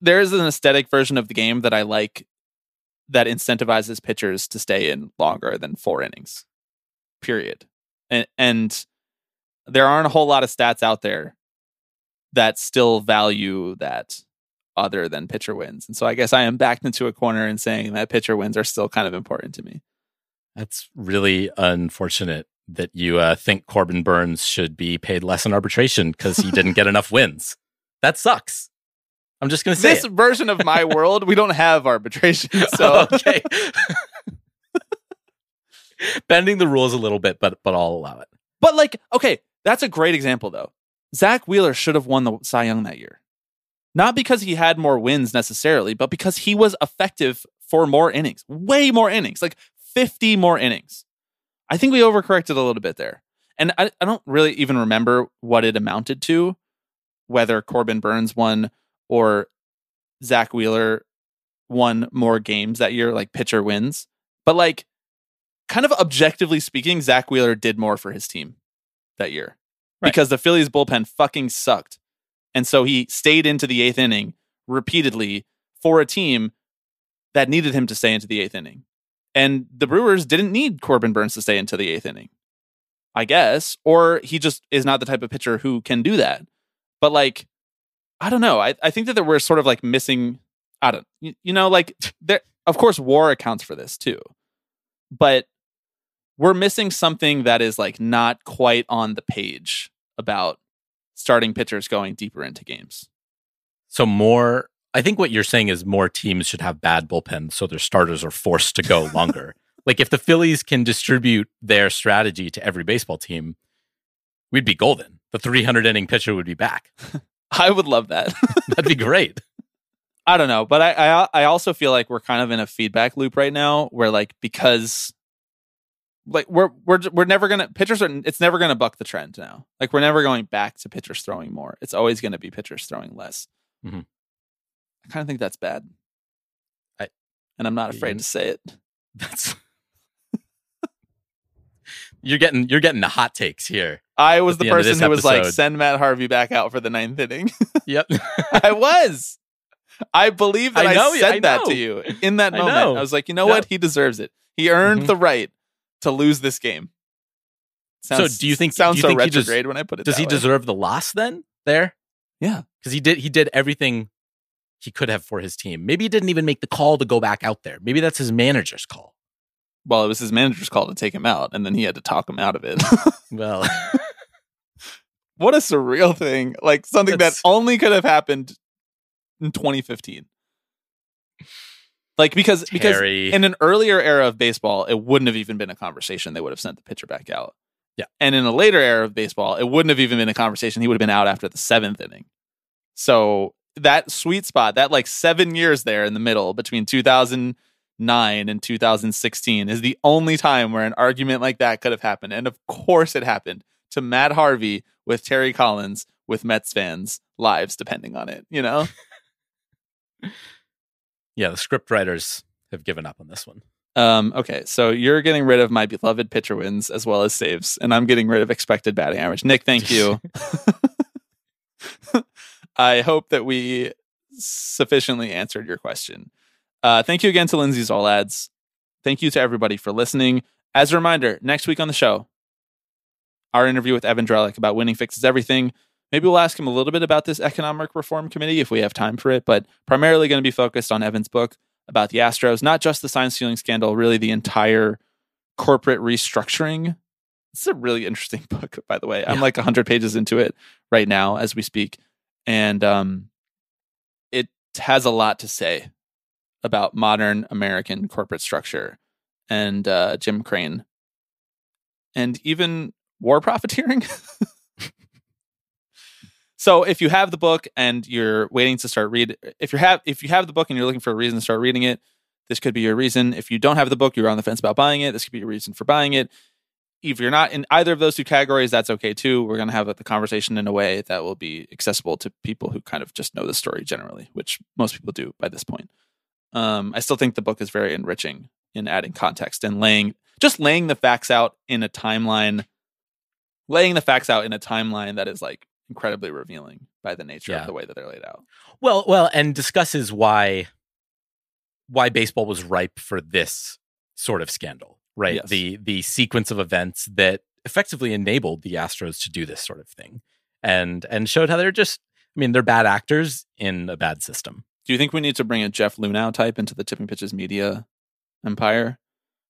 there is an aesthetic version of the game that I like that incentivizes pitchers to stay in longer than four innings. Period. And and there aren't a whole lot of stats out there that still value that other than pitcher wins. And so I guess I am backed into a corner and saying that pitcher wins are still kind of important to me. That's really unfortunate that you uh, think Corbin Burnes should be paid less in arbitration because he didn't get enough wins. That sucks. I'm just going to say This it. version of my world, we don't have arbitration. So okay. Bending the rules a little bit, but but I'll allow it. But like, okay, that's a great example though. Zack Wheeler should have won the Cy Young that year. Not because he had more wins necessarily, but because he was effective for more innings, way more innings, like 50 more innings. I think we overcorrected a little bit there. And I, I don't really even remember what it amounted to, whether Corbin Burnes won or Zack Wheeler won more games that year, like pitcher wins. But like, kind of objectively speaking, Zack Wheeler did more for his team that year Because the Phillies bullpen fucking sucked. And so he stayed into the eighth inning repeatedly for a team that needed him to stay into the eighth inning. And the Brewers didn't need Corbin Burnes to stay into the eighth inning, I guess. Or he just is not the type of pitcher who can do that. But like, I don't know. I, I think that we're sort of like missing, I don't, you, you know, like there, of course, WAR accounts for this too. But we're missing something that is like not quite on the page about starting pitchers going deeper into games. So more I think what you're saying is more teams should have bad bullpens so their starters are forced to go longer. like if the Phillies can distribute their strategy to every baseball team, we'd be golden. The 300 inning pitcher would be back. I would love that. That'd be great. I don't know, but I, I I also feel like we're kind of in a feedback loop right now, where like because like we're we're we're never gonna pitchers are it's never gonna buck the trend now. Like we're never going back to pitchers throwing more. It's always gonna be pitchers throwing less. Mhm. I kind of think that's bad. I- and I'm not afraid You- to say it. That's you're getting you're getting the hot takes here. I was the, the person who was like, "Send Matt Harvey back out for the ninth inning." Yep. I was. I believe that I I, said I that to you in that moment. know. I was like, you know Yeah. what? He deserves it. He earned Mhm. the right to lose this game. So do you think- sounds you so think he des- retrograde when I put it? Does he way. deserve the loss then? There? Yeah. Because he did he did everything he could have for his team. Maybe he didn't even make the call to go back out there. Maybe that's his manager's call. Well, it was his manager's call to take him out, and then he had to talk him out of it. Well, what a surreal thing! Like something That's- that only could have happened in 2015. Like because because in an earlier era of baseball, it wouldn't have even been a conversation. They would have sent the pitcher back out. Yeah. And in a later era of baseball, it wouldn't have even been a conversation. He would have been out after the seventh inning. So that sweet spot, that like seven years there in the middle between 2009 and 2016 is the only time where an argument like that could have happened. And of course it happened to Matt Harvey with Terry Collins with Mets fans' lives depending on it, you know? yeah, the script writers have given up on this one. Um, okay, so you're getting rid of my beloved pitcher wins as well as saves, and I'm getting rid of expected batting average. Nick, thank you. I hope that we sufficiently answered your question. Uh, thank you again to Lindsay Zoladz. Thank you to everybody for listening. As a reminder, next week on the show, our interview with Evan Drellich about winning fixes everything. Maybe we'll ask him a little bit about this economic reform committee if we have time for it, but primarily going to be focused on Evan's book about the Astros, not just the sign stealing scandal, really the entire corporate restructuring. It's a really interesting book, by the way. I'm like 100 pages into it right now as we speak. And um, it has a lot to say about modern American corporate structure and uh, Jim Crane and even war profiteering. so if you have the book and you're waiting to start read if you have if you have the book and you're looking for a reason to start reading it, this could be your reason. If you don't have the book, you're on the fence about buying it, this could be your reason for buying it. If you're not in either of those two categories, that's okay too. We're going to have the conversation in a way that will be accessible to people who kind of just know the story generally, which most people do by this point. Um, I still think the book is very enriching in adding context and laying just laying the facts out in a timeline, laying the facts out in a timeline that is like incredibly revealing by the nature Yeah. of the way that they're laid out. Well, well, and discusses why why baseball was ripe for this sort of scandal, right? Yes. The the sequence of events that effectively enabled the Astros to do this sort of thing, and and showed how they're just, I mean, they're bad actors in a bad system. Do you think we need to bring a Jeff Luhnow type into the tipping pitches media empire?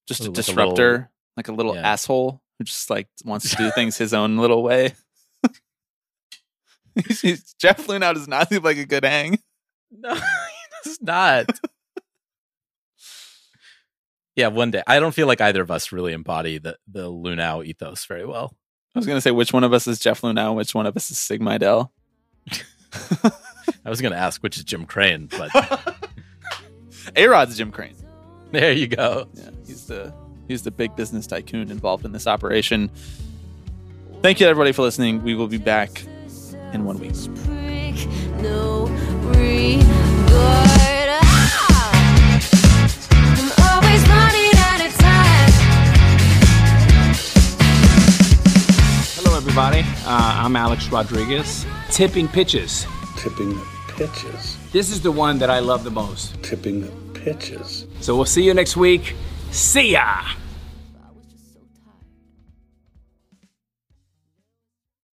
Just a Like a disruptor, little- like a little Yeah. asshole who just like wants to do things his own little way. Jeff Luhnow does not seem like a good hang. No, it's not. yeah, one day. I don't feel like either of us really embody the the Luhnow ethos very well. I was gonna say which one of us is Jeff Luhnow, and which one of us is Sig Mejdal. I was going to ask which is Jim Crane, but A Rod's Jim Crane. there you go. Yeah, he's the he's the big business tycoon involved in this operation. Thank you everybody for listening. We will be back in one week. Prick, no regard. Ah! I'm always running out of time. Hello, everybody. Uh, I'm Alex Rodriguez. Tipping pitches. Tipping pitches. This is the one that I love the most. Tipping pitches. So we'll see you next week. See ya!